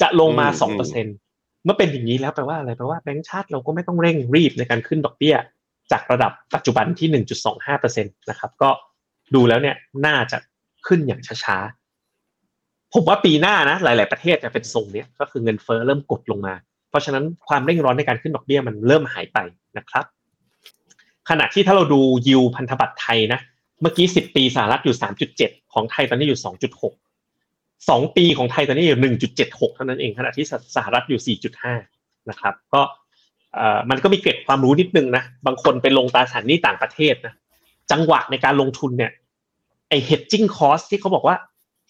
จะลงมา 2%เมื่อเป็นอย่างนี้แล้วแปลว่าอะไรแปลว่าแบงค์ชาติเราก็ไม่ต้องเร่งรีบในการขึ้นดอกเบี้ย จากระดับปัจจุบันที่ 1.25%นะครับ ก็ดูแล้วเนี่ยน่าจะขึ้นอย่างช้าๆ ผมว่าปีหน้านะหลาย ๆประเทศจะเป็นทรงเนี้ยก็คือเงินเฟ้อเริ่มกดลงมา เพราะฉะนั้นความเร่งร้อนในการขึ้นดอกเบี้ยมันเริ่มหายไปนะครับ ขณะที่ถ้าเราดูยิวพันธบัตรไทยนะ เมื่อกี้สิบปีสหรัฐอยู่สามจุดเจ็ดของไทยตอนนี้อยู่สองจุดหกสองปีของไทยตอนนี้อยู่หนึ่งจุดเจ็ดหกเท่านั้นเองขณะที่สหรัฐอยู่สี่จุดห้านะครับ ก็มันก็มีเกร็ดความรู้นิดนึงนะ บางคนไปลงตราสารหนี้ต่างประเทศนะ จังหวะในการลงทุนเนี่ย ไอ hedging cost ที่เขาบอกว่า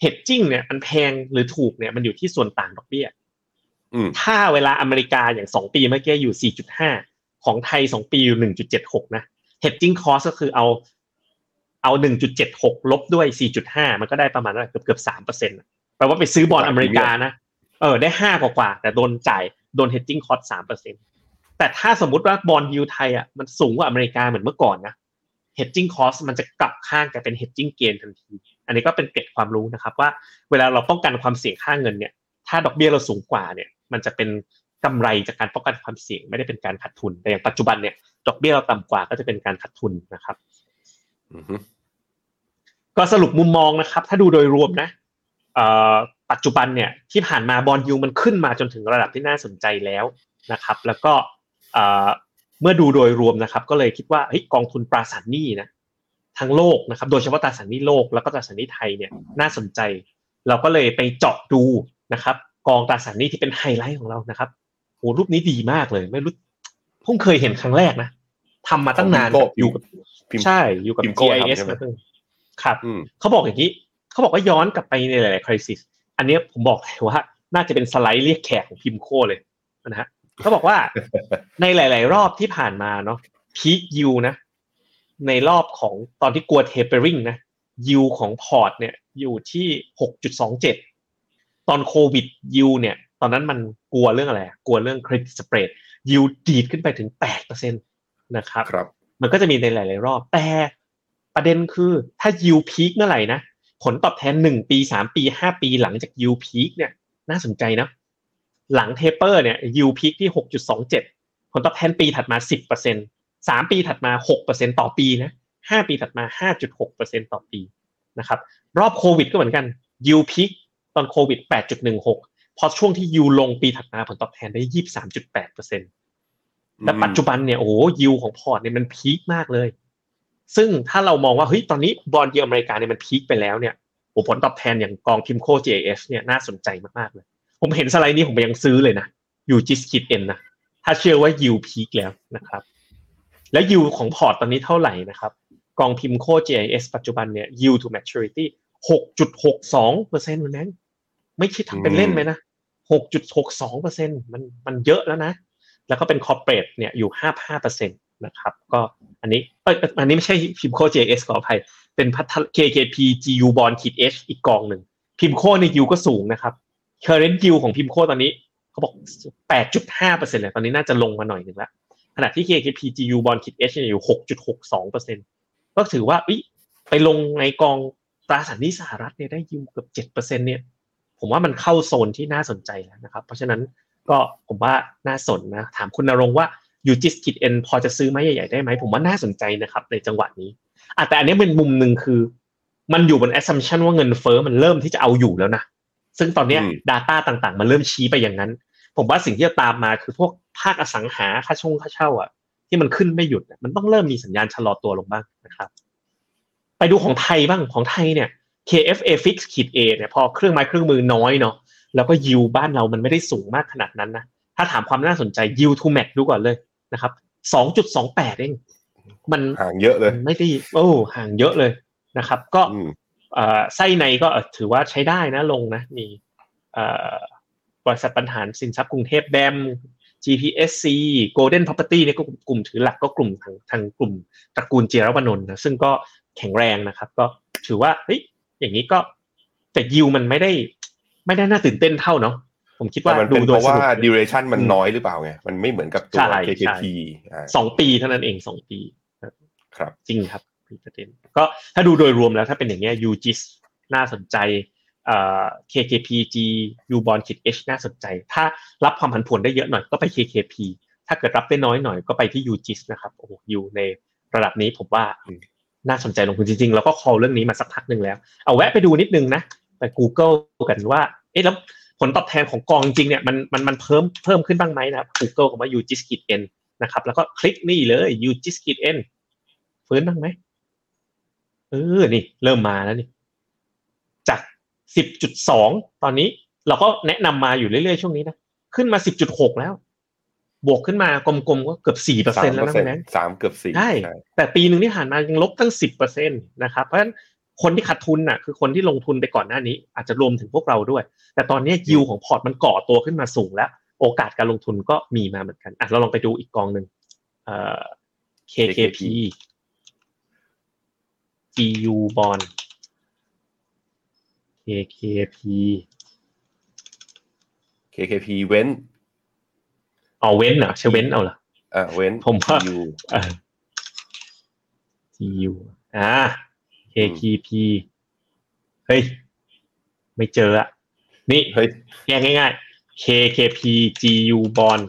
hedging เนี่ยมันแพงหรือถูกเนี่ยมันอยู่ที่ส่วนต่างดอกเบี้ยถ้าเวลาอเมริกาอย่างสองปีเมื่อกี้อยู่4.5 ของไทยสองปีอยู่1.76นะ hedging cost ก็คือเอาเอา1.76ลบด้วย4.5มันก็ได้ประมาณเกือบเกือบ3เปอร์เซ็นต์แปลว่าไปซื้อบอลอเมริกานะ เออได้ห้ากว่าแต่โดนจ่ายโดน hedging cost 3เปอร์เซ็นต์แต่ถ้าสมมติว่าบอลยูไทยอะมันสูงกว่าอเมริกาเหมือนเมื่อก่อนนะ hedging cost มันจะกลับข้างกลายเป็น hedging gain ทันที อันนี้ก็เป็นเกร็ดความรู้นะครับว่าเวลาเราป้องกันความเสี่ยงค่าเงินเนี่ย ถ้าดอกเบี้ยเราสูงกว่าเนี่ย มันจะเป็น กำไรจากการป้องกันความเสี่ยงไม่ได้เป็นการขาดทุน แต่อย่างปัจจุบันเนี่ยดอกเบี้ยเราต่ำกว่าก็จะเป็นการขาดทุนนะครับก็สรุปมุมมองนะครับ ถ้าดูโดยรวมนะปัจจุบันเนี่ยที่ผ่านมาบอลยูมันขึ้นมาจนถึงระดับที่น่าสนใจแล้วนะครับ แล้วก็เมื่อดูโดยรวมนะครับ ก็เลยคิดว่าเฮ้ยกองทุนปราสาทหนี้นะทั้งโลกนะครับ โดยเฉพาะตราสารหนี้โลกแล้วก็ตราสารหนี้ไทยเนี่ยน่าสนใจ เราก็เลยไปเจาะดูนะครับ กองตราสารหนี้ที่เป็นไฮไลท์ของเรานะครับ โหรูปนี้ดีมากเลย ไม่รู้เพิ่งเคยเห็นครั้งแรกนะทำมาตั้งนานอยู่กับใช่อยู่กับ GIS มาตั้งครับเขาบอกอย่างนี้เขาบอกว่าย้อนกลับไปในหลายๆ crisis อันนี้ผมบอกเลยว่า น่าจะเป็นสไลด์เรียกแขกของ PIMCO เลยนะฮะเขาบอกว่าในหลาย ๆ รอบที่ผ่านมาเนาะ peak yield นะ ในรอบของตอนที่กลัว tapering นะยูของพอร์ตเนี่ยอยู่ที่หกจุดสองเจ็ดตอนโควิดยูเนี่ย ตอนนั้นมันกลัวเรื่องอะไร กลัวเรื่อง credit spread yield ดีดขึ้นไปถึงแปดเปอร์เซ็นตนะครับครับมันก็จะมีในหลาย ๆ รอบ แต่ประเด็นคือถ้า yield peak เมื่อไหร่นะ ผลตอบแทนหนึ่งปีสามปีห้าปีหลังจาก yield peak เนี่ย น่าสนใจนะ หลัง taper เนี่ย yield peak ที่หกจุดสองเจ็ดผลตอบแทนปีถัดมาสิบเปอร์เซ็นสามปีถัดมาหกเปอร์เซ็นต่อปีนะห้าปีถัดมาห้าจุดหกเปอร์เซ็นต่อปีนะครับ รอบโควิดก็เหมือนกันyield peak ตอนโควิด 8.16 พอช่วงที่ยูลงปีถัดมาผลตอบแทนได้23.8เปอร์เซ็นต์และปัจจุบันเนี่ยโอ้ yield ของพอร์ตเนี่ยมัน peak มากเลย ซึ่งถ้าเรามองว่าเฮ้ยตอนนี้ bond yield อเมริกาเนี่ยมัน peak ไปแล้วเนี่ยโอ้ผลตอบแทนอย่างกองพิมโค JS เนี่ยน่าสนใจมากๆเลย ผมเห็นสไลด์นี้ผมยังซื้อเลยนะ UGIS ขีด N นะถ้าเชื่อว่า yield peak แล้วนะครับ และยูของพอร์ตตอนนี้เท่าไหร่นะครับ กองพิมโค JIS ปัจจุบันเนี่ย yield to maturity 6.62เปอร์เซ็นต์นั้นไม่คิดทำเป็นเล่นไหมนะ หกจุดหกสองเปอร์เซ็นมันมันเยอะแล้วนะ แล้วก็เป็นคอร์เปรสเนี่ยอยู่ห้าห้าเปอร์เซ็นตนะครับ ก็อันนี้เอออันนี้ไม่ใช่พิมโค JS ขออภัย เป็นพัท KKP GU Bond ขีด H อีกกองหนึ่ง พิมโคในยูก็สูงนะครับ current yield ของพิมโคตอนนี้เขาบอกแปดจุดห้าเปอร์เซ็นต์เลยตอนนี้น่าจะลงมาหน่อยหนึ่งแล้วขณะที่ KKP GU Bond ขีด H อยู่หกจุดหกสองเปอร์เซ็นต์ก็ถือว่าไปลงในกองตราสารหนี้สหรัฐเนี่ยได้ยิวเกือบเจ็ดเปอร์เซ็นเนี่ย ผมว่ามันเข้าโซนที่น่าสนใจแล้วนะครับ เพราะฉะนั้นก็ผมว่าน่าสนนะ ถามคุณนรงว่า UGIS ขีด N พอจะซื้อไหมใหญ่ๆได้ไหม ผมว่าน่าสนใจนะครับ ในจังหวะนี้อะแต่อันนี้เป็นมุมหนึ่งคือ มันอยู่บน assumption ว่าเงินเฟ้อมันเริ่มที่จะเอาอยู่แล้วนะ ซึ่งตอนนี้ Data ต่างๆ มันเริ่มชี้ไปอย่างนั้น ผมว่าสิ่งที่จะตามมาคือพวกภาคอสังหาค่าช่งค่าเช่าอะที่มันขึ้นไม่หยุด มันต้องเริ่มมีสัญญาณชะลอตัวลงบ้างนะครับ ไปดูของไทยบ้างของไทยเนี่ย KFA fix ขีด A เนี่ยพอเครื่องไม้เครื่องมือน้อยเนาะแล้วก็ยิวบ้านเรามันไม่ได้สูงมากขนาดนั้นนะ ถ้าถามความน่าสนใจยิวทูแม็กดูก่อนเลยนะครับสองจุดสองแปดเอง มันห่างเยอะเลย ไม่ได้โอ้ห่างเยอะเลยนะครับ ก็ไส้ในก็ถือว่าใช้ได้นะลงนะ มีบริษัทปัญหาสินทรัพย์กรุงเทพแบม GPSC Golden Property เนี่ยก็กลุ่มถือหลักก็กลุ่มทางทางกลุ่มตระกูลเจรวนนท์นะซึ่งก็แข็งแรงนะครับ ก็ถือว่าเฮ้ย อย่างนี้ก็แต่ยิวมันไม่ได้ ไม่ได้น่าตื่นเต้นเท่าเนาะผมคิดว่าดูโดยเพราะว่า duration มันน้อยหรือเปล่าไงมันไม่เหมือนกับตัว KKP สองปีเท่านั้นเองสองปี ครับ จริงครับประเด็นก็ถ้าดูโดยรวมแล้วถ้าเป็นอย่างเงี้ย UGIS น่าสนใจ KKPG U bond kit H น่าสนใจ ถ้ารับความผันผวนได้เยอะหน่อยก็ไป KKP ถ้าเกิดรับได้น้อยหน่อยก็ไปที่ UGIS นะครับโอ้อยู่ในระดับนี้ผมว่า น่าสนใจลงทุนจริงๆแล้วก็ call เรื่องนี้มาสักพักหนึ่งแล้ว เอาแวะไปดูนิดนึงนะไป Google กันว่า เอ๊ะแล้วผลตอบแทนของกองจริงเนี่ยมันมันมันเพิ่มเพิ่มขึ้นบ้างไหมนะครับ Google ของว่า u g i s k i t n นะครับ แล้วก็คลิกนี่เลย u g i s k i t n ฟื้นบ้างไหมเออนี่ เริ่มมาแล้วนี่จากสิบจุดสองตอนนี้เราก็แนะนำมาอยู่เรื่อยๆ ช่วงนี้นะ ขึ้นมาสิบจุดหกแล้ว บวกขึ้นมากลมๆก็เกือบสี่เปอร์เซ็นแล้วนะคุณแม่สามเกือบสี่ใช่แต่ปีหนึ่งที่ผ่านมายังลบตั้งสิบเปอร์เซ็นตนะครับเพราะฉะนั้นคนที่ขาดทุนน่ะคือคนที่ลงทุนไปก่อนหน้านี้ อาจจะรวมถึงพวกเราด้วย แต่ตอนนี้ยิวของพอร์ตมันก่อตัวขึ้นมาสูงแล้ว โอกาสการลงทุนก็มีมาเหมือนกันอะเราลองไปดูอีกกองหนึ่งเอ่อ KKP GU bond KKP KKP เว้น เอาเว้นเหรอใช่เว้นเอาเหรออ่าเว้นผมว่าอยู่เออ GU อ่า KKP เฮ้ย ไม่เจออะนี่เฮ้ยแยกง่ายๆ KKP GU bond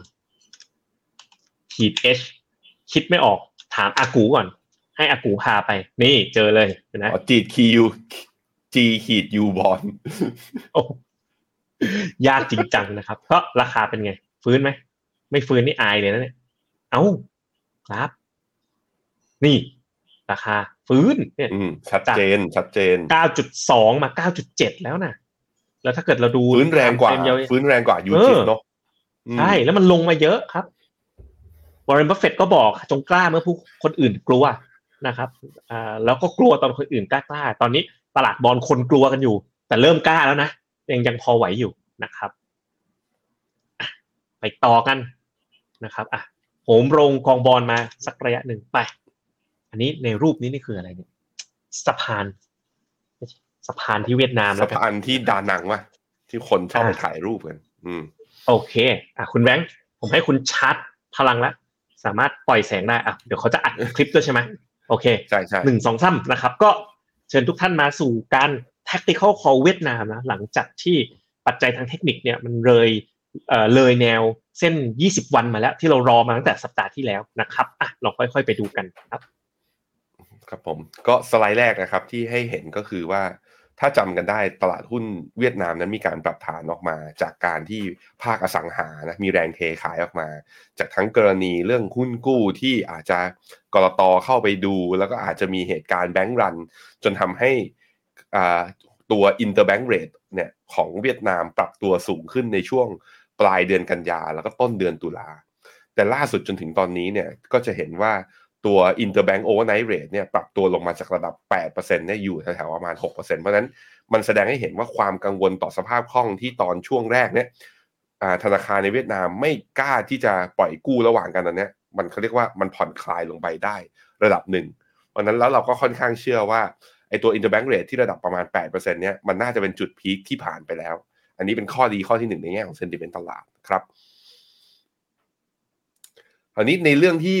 ขีด H คิดไม่ออกถามอากูก่อน ให้อากูพาไป นี่เจอเลยเห็นไหมอ๋อจีดคิวจีขีดยูบอลโอ้ยากจริงจังนะครับก็ราคาเป็นไง ฟื้นไหม ไม่ฟื้นนี่อายเลยนะเนี่ย เอ้าครับ นี่ ราคา ฟื้น เนี่ยอืมชัดเจน ชัดเจน 9.2 มา 9.7 แล้วนะแล้วถ้าเกิดเราดูฟื้นแรงกว่าเฟมยาวฟื้นแรงกว่า UGIS เนาะอืมใช่ แล้วมันลงมาเยอะครับวอร์เรนบัฟเฟตก็บอกจงกล้าเมื่อผู้คนอื่นกลัวนะครับอ่าแล้วก็กลัวตอนคนอื่นกล้ากล้า ตอนนี้ตลาดบอลคนกลัวกันอยู่ แต่เริ่มกล้าแล้วนะยังยังพอไหวอยู่นะครับอะไปต่อกัน นะครับอะโหมโรงกองบอลมาสักระยะหนึ่งไป อันนี้ในรูปนี้นี่คืออะไรเนี่ยสะพานสะพานที่เวียดนามสะแล้วกันพานที่ดานังว่ะที่คนชอบไปอ่าถ่ายรูปกัน อืม โอเค อะคุณแบงค์ผมให้คุณชาร์จพลังแล้วสามารถปล่อยแสงได้อะเดี๋ยวเขาจะอัดคลิปด้วยใช่ไหมโอเคใช่ใช่หนึ่งสองสามนะครับ ก็เชิญทุกท่านมาสู่การ tactical call เวียดนามนะหลังจากที่ปัจจัยทางเทคนิคเนี่ยมันเลยเอ่อเลยแนว เส้น 20 วันมาแล้ว ที่เรารอมาตั้งแต่สัปดาห์ที่แล้วนะครับอะเราค่อย ๆ ไปดูกันครับ ครับผมก็สไลด์แรกนะครับที่ให้เห็นก็คือว่าถ้าจำกันได้ตลาดหุ้นเวียดนามนั้นมีการปรับฐานออกมา จากการที่ภาคอสังหานะมีแรงเทขายออกมา จากทั้งกรณีเรื่องหุ้นกู้ที่อาจจะกรตเข้าไปดู แล้วก็อาจจะมีเหตุการณ์แบงก์รัน จนทำให้อ่าตัว interbank rate เนี่ยของเวียดนามปรับตัวสูงขึ้นในช่วง ปลายเดือนกันยาแล้วก็ต้นเดือนตุลา แต่ล่าสุดจนถึงตอนนี้เนี่ยก็จะเห็นว่าตัว interbank overnight rate เนี่ยปรับตัวลงมาจากระดับ 8%เนี่ยอยู่แถวๆประมาณ 6%เพราะนั้นมันแสดงให้เห็นว่าความกังวลต่อสภาพคล่องที่ตอนช่วงแรกเนี่ยธนาคารในเวียดนามไม่กล้าที่จะปล่อยกู้ระหว่างกันตอนเนี้ยมันเขาเรียกว่ามันผ่อนคลายลงไปได้ระดับหนึ่งเพราะนั้นแล้วเราก็ค่อนข้างเชื่อว่าไอตัว interbank rate ที่ระดับประมาณ 8%เนี่ยมันน่าจะเป็นจุด peak ที่ผ่านไปแล้ว อันนี้เป็นข้อดีข้อที่หนึ่งในแง่ของ sentiment ตลาดครับคราวนี้ในเรื่องที่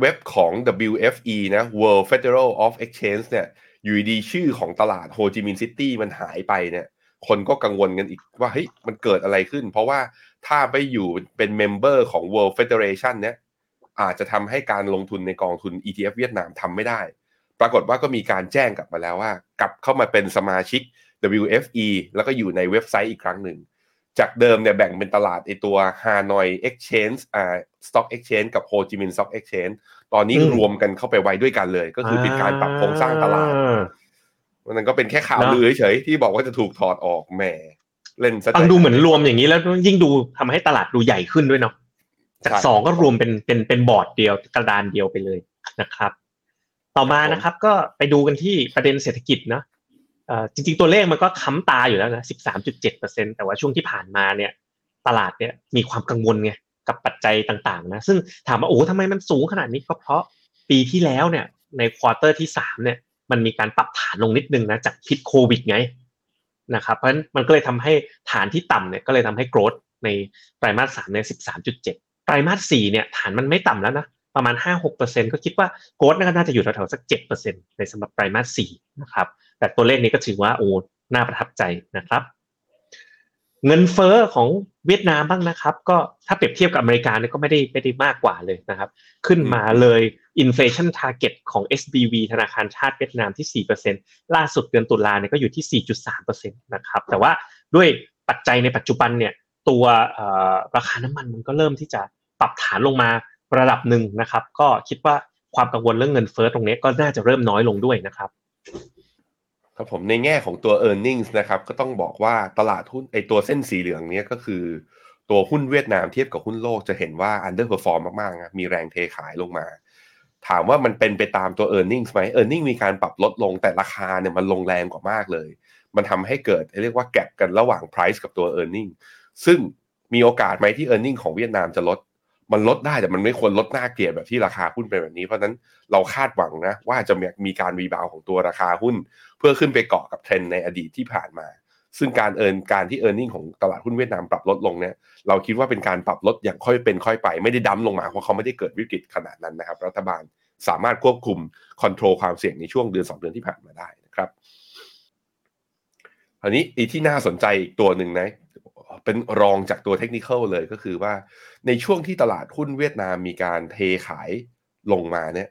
เว็บของ WFE นะ World Federal of Exchange เนี่ยอยู่ดีชื่อของตลาดโฮจิมินห์ซิตี้มันหายไปเนี่ยคนก็กังวลกันอีกว่าเฮ้ยมันเกิดอะไรขึ้น เพราะว่าถ้าไปอยู่เป็นเมมเบอร์ของ World Federation เนี่ยอาจจะทำให้การลงทุนในกองทุน ETF เวียดนามทำไม่ได้ ปรากฏว่าก็มีการแจ้งกลับมาแล้วว่า กลับเข้ามาเป็นสมาชิก WFE แล้วก็อยู่ในเว็บไซต์อีกครั้งหนึ่ง จากเดิมเนี่ยแบ่งเป็นตลาดไอตัว Hanoi Exchange อ่า Stock Exchange กับ Ho Chi Minh Stock Exchange ตอนนี้อืมรวมกันเข้าไปไว้ด้วยกันเลย ก็คือเป็นการปรับโครงสร้างตลาดอ่มันก็เป็นแค่ข่าวเนอะลือเฉยๆที่บอกว่าจะถูกถอดออกแหมเล่นซะฟังใจดูเหมือนรวมอย่างนี้แล้วยิ่งดูทำให้ตลาดดูใหญ่ขึ้นด้วยเนาะจากใช่สองก็รวมเป็นเป็นเป็นบอร์ดเดียวกระดานเดียวไปเลยนะครับ ต่อมานะครับ ก็ไปดูกันที่ประเด็นเศรษฐกิจเนาะเอ่อ จริงๆตัวเลขมันก็ค้ำตาอยู่แล้วนะสิบสามจุดเจ็ดเปอร์เซ็นแต่ว่าช่วงที่ผ่านมาเนี่ย ตลาดเนี่ยมีความกังวลไงกับปัจจัยต่างๆนะ ซึ่งถามว่าโอ้ทำไมมันสูงขนาดนี้ก็เพราะปีที่แล้วเนี่ย ใน quarter ที่สามเนี่ย มันมีการปรับฐานลงนิดนึงนะจากพิษโควิดไงนะครับเพราะฉะนั้นมันก็เลยทำให้ฐานที่ต่ำเนี่ยก็เลยทำให้โกรธในไตรมาสสามเนี่ยสิบสามจุดเจ็ดไตรมาสสี่เนี่ยฐานมันไม่ต่ำแล้วนะประมาณห้าหกเปอร์เซ็นก็คิดว่าโกรธน่าจะอยู่แถวๆสักเจ็ดเปอร์เซ็นในสำหรับไตรมาสสี่นะครับ แต่ตัวเลขนี้ก็ถือว่าโอ้น่าประทับใจนะครับ เงินเฟ้อของเวียดนามบ้างนะครับ ก็ถ้าเปรียบเทียบกับอเมริกาเนี่ยก็ไม่ได้ไม่ได้มากกว่าเลยนะครับ ขึ้นมาเลย inflation target ของ SBV ธนาคารชาติเวียดนามที่ 4%ล่าสุดเดือนตุลาเนี่ยก็อยู่ที่ 4.3%นะครับ แต่ว่าด้วยปัจจัยในปัจจุบันเนี่ยตัวราคาน้ำมันมันก็เริ่มที่จะปรับฐานลงมาระดับหนึ่งนะครับ ก็คิดว่าความกังวลเรื่องเงินเฟ้อตรงนี้ก็น่าจะเริ่มน้อยลงด้วยนะครับ ครับผมในแง่ของตัว e a r n i n g นะครับก็ต้องบอกว่าตลาดหุ้นไอตัวเส้นสีเหลืองนี้ก็คือ ตัวหุ้นเวียดนามเทียบกับหุ้นโลกจะเห็นว่า underperform มากๆนะมีแรงเทขายลงมา ถามว่ามันเป็นไปตามตัว e a r n i n g ไหม e a r n i n g มีการปรับลดลงแต่ราคาเนี่ยมันลงแรงกว่ามากเลย มันทำให้เกิดเรียกว่า gap กันระหว่าง price กับตัว e a r n i n g ซึ่งมีโอกาสไหมที่ e a r n i n g ของเวียดนามจะลด มันลดได้แต่มันไม่ควรลดน่าเกลียดแบบที่ราคาหุ้นเป็นแบบนี้เพราะนั้นเราคาดหวังนะว่าจะมีการ rebound ของตัวราคาหุ้น เพื่อขึ้นไปเกาะกับเทรนในอดีตที่ผ่านมา ซึ่งการเอินการที่เออร์เน็งของตลาดหุ้นเวียดนามปรับลดลงเนี่ยเราคิดว่าเป็นการปรับลดอย่างค่อยเป็นค่อยไป ไม่ได้ดั้มลงมาเพราะเขาไม่ได้เกิดวิกฤตขนาดนั้นนะครับ รัฐบาลสามารถควบคุมคอนโทรลความเสี่ยงในช่วงเดือน 2 เดือนที่ผ่านมาได้นะครับอันนี้อีที่น่าสนใจอีกตัวหนึ่งนะ เป็นรองจากตัวเทคนิคเลยก็คือว่าในช่วงที่ตลาดหุ้นเวียดนามมีการเทขายลงมาเนี่ย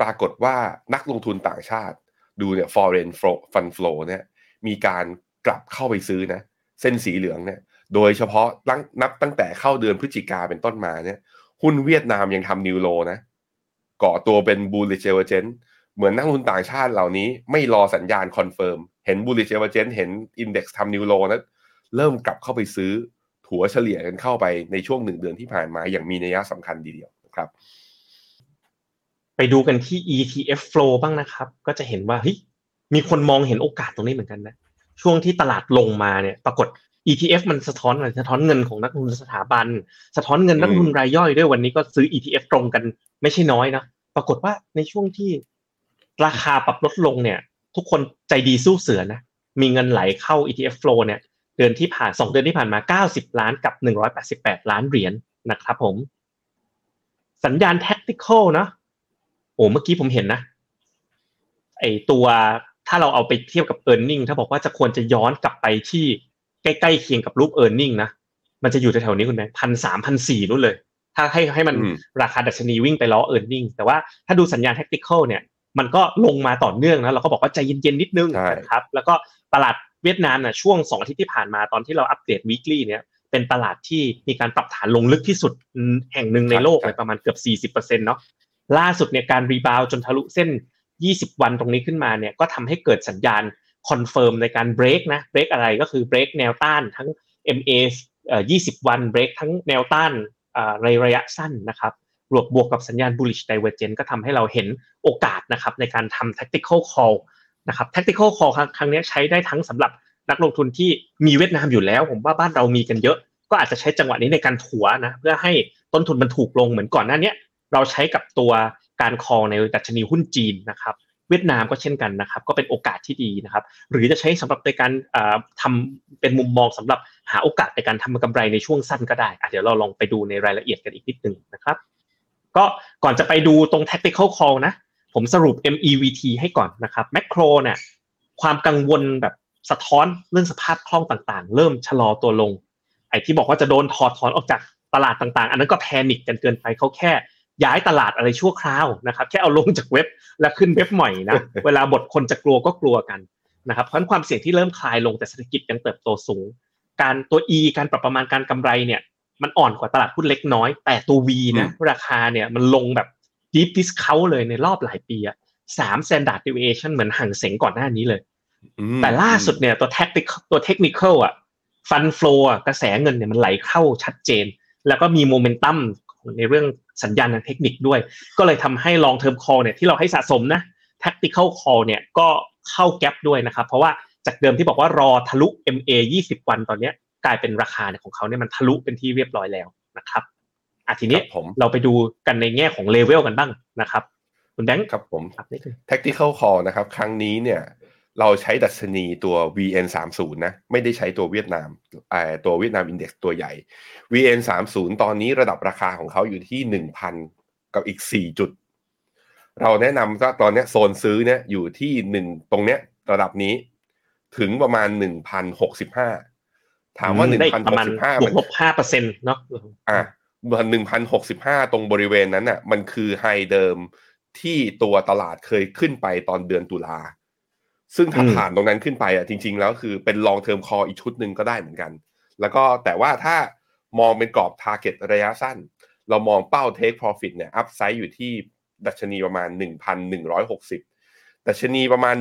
ปรากฏว่านักลงทุนต่างชาติดูเนี่ย foreign fund flow เนี่ยมีการกลับเข้าไปซื้อนะ เส้นสีเหลืองเนี่ยโดยเฉพาะนับตั้งแต่เข้าเดือนพฤศจิกาเป็นต้นมาเนี่ยหุ้นเวียดนามยังทำนิวโลนะ ก่อตัวเป็นบูลลิเจเวเจนเหมือนนักลงทุนต่างชาติเหล่านี้ไม่รอสัญญาณ confirm เห็นบูลลิเจเวเจนเห็นอินเด็กซ์ทำ new low นะ เริ่มกลับเข้าไปซื้อถัวเฉลี่ยกันเข้าไปในช่วงหนึ่งเดือนที่ผ่านมาอย่างมีนัยสำคัญทีเดียวครับ ไปดูกันที่ ETF flow บ้างนะครับ ก็จะเห็นว่าเฮ้ยมีคนมองเห็นโอกาสตรงนี้เหมือนกันนะ ช่วงที่ตลาดลงมาเนี่ย ปรากฏ ETF มันสะท้อนอะไรสะท้อนเงินของนักลงทุนสถาบัน สะท้อนเงินนักลงทุนรายย่อยด้วยวันนี้ก็ซื้อ ETF ตรงกันไม่ใช่น้อยนะปรากฏว่าในช่วงที่ราคาปรับลดลงเนี่ย ทุกคนใจดีสู้เสือนะมีเงินไหลเข้า ETF flow เนี่ย เดือนที่ผ่านสองเดือนที่ผ่านมา 90 ล้านกับ 188 ล้านเหรียญนนะครับผม สัญญาณ tactical นะโอ้เมื่อกี้ผมเห็นนะ ไอตัวถ้าเราเอาไปเทียบกับ e a r n i n g ถ้าบอกว่าจะควรจะย้อนกลับไปที่ใกล้ๆเคียงกับรูป e a r n i n g นะ มันจะอยู่แถวๆนี้คุณแม่พันสามพันสี่นู่นเลย ถ้าให้ให้มันราคาดัชนีวิ่งไปล้อ e a r n i n g แต่ว่าถ้าดูสัญญาณ tactical เนี่ย มันก็ลงมาต่อเนื่องนะ เราก็บอกว่าใจเย็นๆนิดนึงนะครับ แล้วก็ตลาด เวียดนามน่ะช่วงสองอาทิตย์ที่ผ่านมาตอนที่เราอัปเดต weekly เนี่ยเป็นตลาดที่มีการปรับฐานลงลึกที่สุดแห่งหนึ่งในโลกเลยประมาณเกือบ 40%เนาะล่าสุดเนี่ยการ rebound จนทะลุเส้น 20 วันตรงนี้ขึ้นมาเนี่ยก็ทำให้เกิดสัญญาณ confirm ในการเบรกนะเบรกอะไรก็คือเบรกแนวต้านทั้ง MA 20 วันเบรกทั้งแนวต้านในระยะสั้นนะครับรวมบวกกับสัญญาณ bullish divergence ก็ทำให้เราเห็นโอกาสนะครับในการทำ tactical call นะครับ tactical call ครั้งนี้ใช้ได้ทั้งสำหรับนักลงทุนที่มีเวียดนามอยู่แล้ว ผมว่าบ้านเรามีกันเยอะ ก็อาจจะใช้จังหวะนี้ในการถัวนะเพื่อให้ต้นทุนมันถูกลงเหมือนก่อนหน้านี้เราใช้กับตัวการคอในดัชนีหุ้นจีนนะครับเวียดนามก็เช่นกันนะครับ ก็เป็นโอกาสที่ดีนะครับ หรือจะใช้สำหรับในการทำเป็นมุมมองสำหรับหาโอกาสในการทำกำไรในช่วงสั้นก็ได้เดี๋ยวเราลองไปดูในรายละเอียดกันอีกนิดนึงนะครับ ก็ก่อนจะไปดูตรง tactical call นะ ผมสรุป MEVT ให้ก่อนนะครับแมคโครเนี่ยความกังวลแบบสะท้อนเรื่องสภาพคล่องต่างๆ เริ่มชะลอตัวลง ไอ้ที่บอกว่าจะโดนถอดถอนออกจากตลาดต่างๆ อันนั้นก็แพนิคกันเกินไปเขาแค่ย้ายตลาดอะไรชั่วคราวนะครับ แค่เอาลงจากเว็บแล้วขึ้นเว็บใหม่นะ เวลาบทคนจะกลัวก็กลัวกันนะครับ เพราะความเสี่ยงที่เริ่มคลายลงแต่เศรษฐกิจยังเติบโตสูง การตัว E การปรับประมาณการกำไรเนี่ย มันอ่อนกว่าตลาดหุ้นเล็กน้อย แต่ตัว V นะราคาเนี่ยมันลงแบบ deep discount เลยในรอบหลายปีอะสาม standard deviation เหมือนห่างเสงก่อนหน้านี้เลย แต่ล่าสุดเนี่ยตัวเทคนิคตัวเทคนิคอะฟันฟลูอะกระแสเงินเนี่ยมันไหลเข้าชัดเจน แล้วก็มีโมเมนตัมในเรื่องสัญญาณทางเทคนิคด้วย ก็เลยทำให้ long term call เนี่ยที่เราให้สะสมนะ tactical call เนี่ยก็เข้าแกลบด้วยนะครับ เพราะว่าจากเดิมที่บอกว่ารอทะลุ MA 20 วันตอนนี้กลายเป็นราคาเนี่ยของเขาเนี่ยมันทะลุเป็นที่เรียบร้อยแล้วนะครับ อะทีนี้เราไปดูกันในแง่ของเลเวลกันบ้างนะครับ คุณแบงค์ครับผม tactical call นะครับ ครั้งนี้เนี่ย เราใช้ดัชนีตัว VN 3 0นะไม่ได้ใช้ตัวเวียดนามไอตัวเวียดนามอินเด็กซ์ตัวใหญ่ VN 3 0ตอนนี้ระดับราคาของเขาอยู่ที่ 1,000 กับอีก 4 จุด เราแนะนำว่าตอนนี้โซนซื้อเนี่ยอยู่ที่หนึ่งตรงเนี้ยระดับนี้ถึงประมาณ 1,065ถามว่า 1,065มันบวกลบ5เปอร์เซ็นต์เนาะอะ 1,065ตรงบริเวณนั้นอะ มันคือไฮเดิมที่ตัวตลาดเคยขึ้นไปตอนเดือนตุลา ซึ่งถ้าผ่านตรงนั้นขึ้นไปอะจริง ๆ แล้วคือเป็น long term call อีกชุดหนึ่งก็ได้เหมือนกัน แล้วก็แต่ว่าถ้ามองเป็นกรอบ target ระยะสั้น เรามองเป้า take profit เนี่ย upside อยู่ที่ดัชนีประมาณ 1,160 ดัชนีประมาณ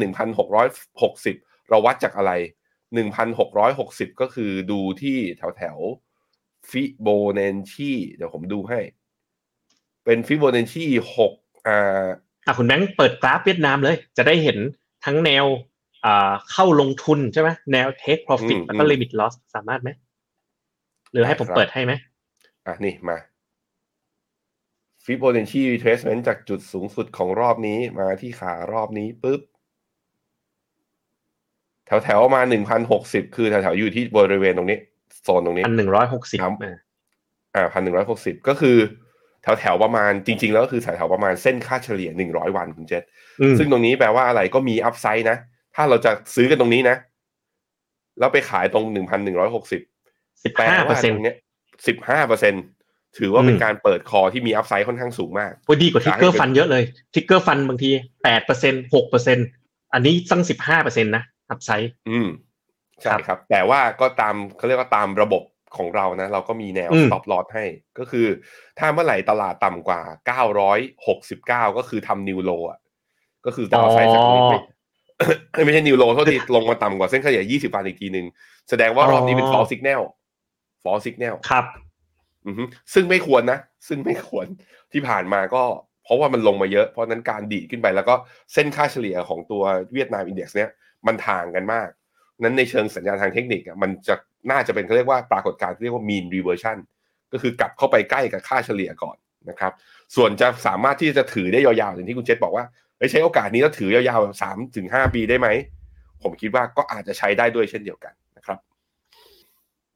1,660 เราวัดจากอะไร 1,660 ก็คือดูที่แถวแถว ฟิโบเนนชีเดี๋ยวผมดูให้ เป็นฟิโบเนนชี6อ่าอะคุณแบงค์เปิดกราฟเวียดนามเลย จะได้เห็นทั้งแนวอ่าเข้าลงทุนใช่ไหมแนว take profit อืมแล้วก็อืม limit loss สามารถไหม หรือให้ผมได้ครับเปิดให้ไหมอะนี่มา Fibonacci retracement จากจุดสูงสุดของรอบนี้มาที่ขารอบนี้ปุ๊บแถวแถวๆมาหนึ่งพันหกสิบคือแถวแถวๆอยู่ที่บริเวณตรงนี้ โซนตรงนี้อันหนึ่งร้อยหกสิบครับอ่าพันหนึ่งร้อยหกสิบก็คือ แถวแถวๆประมาณจริง ๆ แล้วก็คือแถวแถวๆประมาณเส้นค่าเฉลี่ยหนึ่งร้อยวันคุณเจษซึ่งตรงนี้แปลว่าอะไรก็มี upside นะ ถ้าเราจะซื้อกันตรงนี้นะ แล้วไปขายตรงหนึ่งพันหนึ่งร้อยหกสิบสิบห้าเปอร์เซ็นตต์รงเนี้ยสิบห้าเปอร์เซ็นต์ถือว่าเป็นอืมการเปิด callที่มี upside ค่อนข้างสูงมากโอ้ยดีกว่า trigger ขายให้เป็น fund เยอะเลย trigger fund บางทีแปดเปอร์เซ็นหกเปอร์เซ็นอันนี้ตั้งสิบห้าเปอร์เซ็นต์นะ upside อืม ใช่ครับครับ แต่ว่าก็ตามเขาเรียกว่าตามระบบของเรานะ เราก็มีแนวอืม stop loss ให้ ก็คือ ถ้าเมื่อไหร่ตลาดต่ำกว่า 969 ก็คือทำ new low อะ ก็คือดาวไซด์จากตรงนี้ไม่ไม่ใช่นิวโลเท่าที่ลงมาต่ำกว่าเส้นเฉลี่ย20วันอีกทีหนึ่งแสดงว่ารอบนี้เป็น fall signal fall signal ครับอือฮึซึ่งไม่ควรนะ ซึ่งไม่ควรที่ผ่านมาก็เพราะว่ามันลงมาเยอะ เพราะฉะนั้นการดีดขึ้นไปแล้วก็เส้นค่าเฉลี่ยของตัวเวียดนามอินเด็กซ์เนี้ยมันห่างกันมาก นั้นในเชิงสัญญาณทางเทคนิคมันจะน่าจะเป็นเขาเรียกว่าปรากฏการณ์ที่เรียกว่า mean reversion ก็คือกลับเข้าไปใกล้กับค่าเฉลี่ยก่อนนะครับส่วนจะสามารถที่จะถือได้ยาวๆอย่างที่คุณเจษบอกว่าใช้โอกาสนี้แล้วถือยาวๆสามถึงห้าปีได้ไหม ผมคิดว่าก็อาจจะใช้ได้ด้วยเช่นเดียวกันนะครับ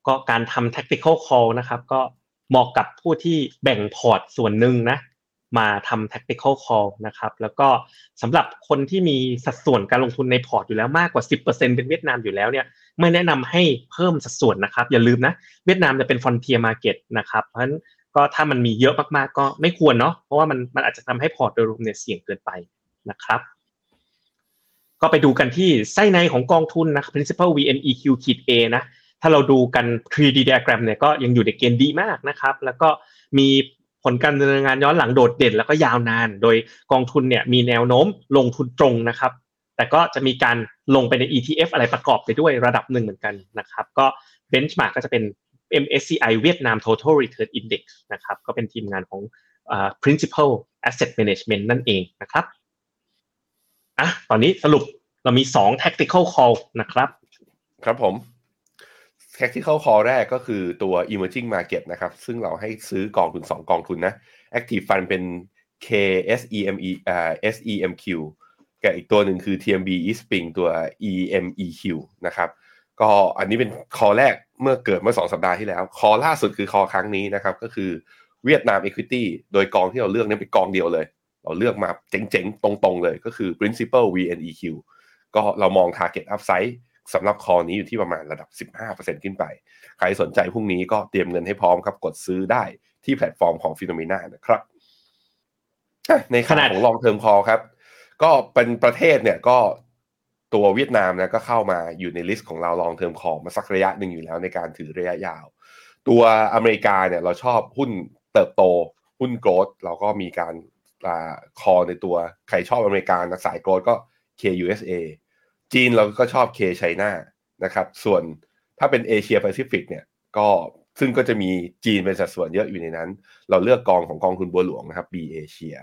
ก็การทำ tactical call นะครับ ก็เหมาะกับผู้ที่แบ่งพอร์ตส่วนหนึ่งนะ มาทำ tactical call นะครับ แล้วก็สำหรับคนที่มีสัดส่วนการลงทุนในพอร์ตอยู่แล้วมากกว่า 10%เป็นเวียดนามอยู่แล้วเนี่ยไม่แนะนำให้เพิ่มสัดส่วนนะครับ อย่าลืมนะ เวียดนามจะเป็น frontier market นะครับ เพราะฉะนั้นก็ถ้ามันมีเยอะมากๆ ก็ไม่ควรเนาะเพราะว่ามันมันอาจจะทำให้พอร์ตโดยรวมเนี่ยเสี่ยงเกินไปนะครับ ก็ไปดูกันที่ไส้ในของกองทุนนะ principal VNEQ ขีด A นะถ้าเราดูกัน 3D diagram เนี่ยก็ยังอยู่ในเกณฑ์ดีมากนะครับ แล้วก็มี ผลการดำเนินงานย้อนหลังโดดเด่นแล้วก็ยาวนาน โดยกองทุนเนี่ยมีแนวโน้มลงทุนตรงนะครับ แต่ก็จะมีการลงไปใน ETF อะไรประกอบไปด้วยระดับหนึ่งเหมือนกันนะครับ ก็ benchmark ก็จะเป็น MSCI เวียดนาม Total Return Index นะครับ ก็เป็นทีมงานของ Principal Asset Management นั่นเองนะครับอะตอนนี้สรุปเรามี 2 tactical call นะครับ ครับผม tactical call แรกก็คือตัว emerging market นะครับ ซึ่งเราให้ซื้อกองทุน 2 กองทุนนะ active fund เป็น KSEME อ่า SEMQ กับอีกตัวหนึ่งคือ TMB Eastspring ตัว EMEQ นะครับ ก็อันนี้เป็น call แรกเมื่อเกิดเมื่อ 2 สัปดาห์ที่แล้ว คอล่าสุดคือคอครั้งนี้นะครับ ก็คือเวียดนาม Equity โดยกองที่เราเลือกนี่เป็นกองเดียวเลย เราเลือกมาเจ๋งๆ ตรงๆเลยก็คือ Principal VNEQ ก็เรามอง Target Upside สำหรับ call นี้อยู่ที่ประมาณระดับ 15%ขึ้นไป ใครสนใจพรุ่งนี้ก็เตรียมเงินให้พร้อมครับ กดซื้อได้ที่แพลตฟอร์มของ FINNOMENA นะครับอะในขขนาณะดของ long term call ครับ ก็เป็นประเทศเนี่ยก็ตัวเวียดนามนะก็เข้ามาอยู่ใน list ของเรา long term call มาสักระยะหนึ่งอยู่แล้วในการถือระยะยาว ตัวอเมริกาเนี่ยเราชอบหุ้นเติบโต หุ้น growth เราก็มีการอ่า call ในตัวใครชอบอเมริกานะสาย growth ก็ KUSA จีนเราก็ชอบ K China นะครับ ส่วนถ้าเป็นเอเชียแปซิฟิกเนี่ยก็ซึ่งก็จะมีจีนเป็นสัดส่วนเยอะอยู่ในนั้น เราเลือกกองของกองทุนบัวหลวงนะครับ B Asia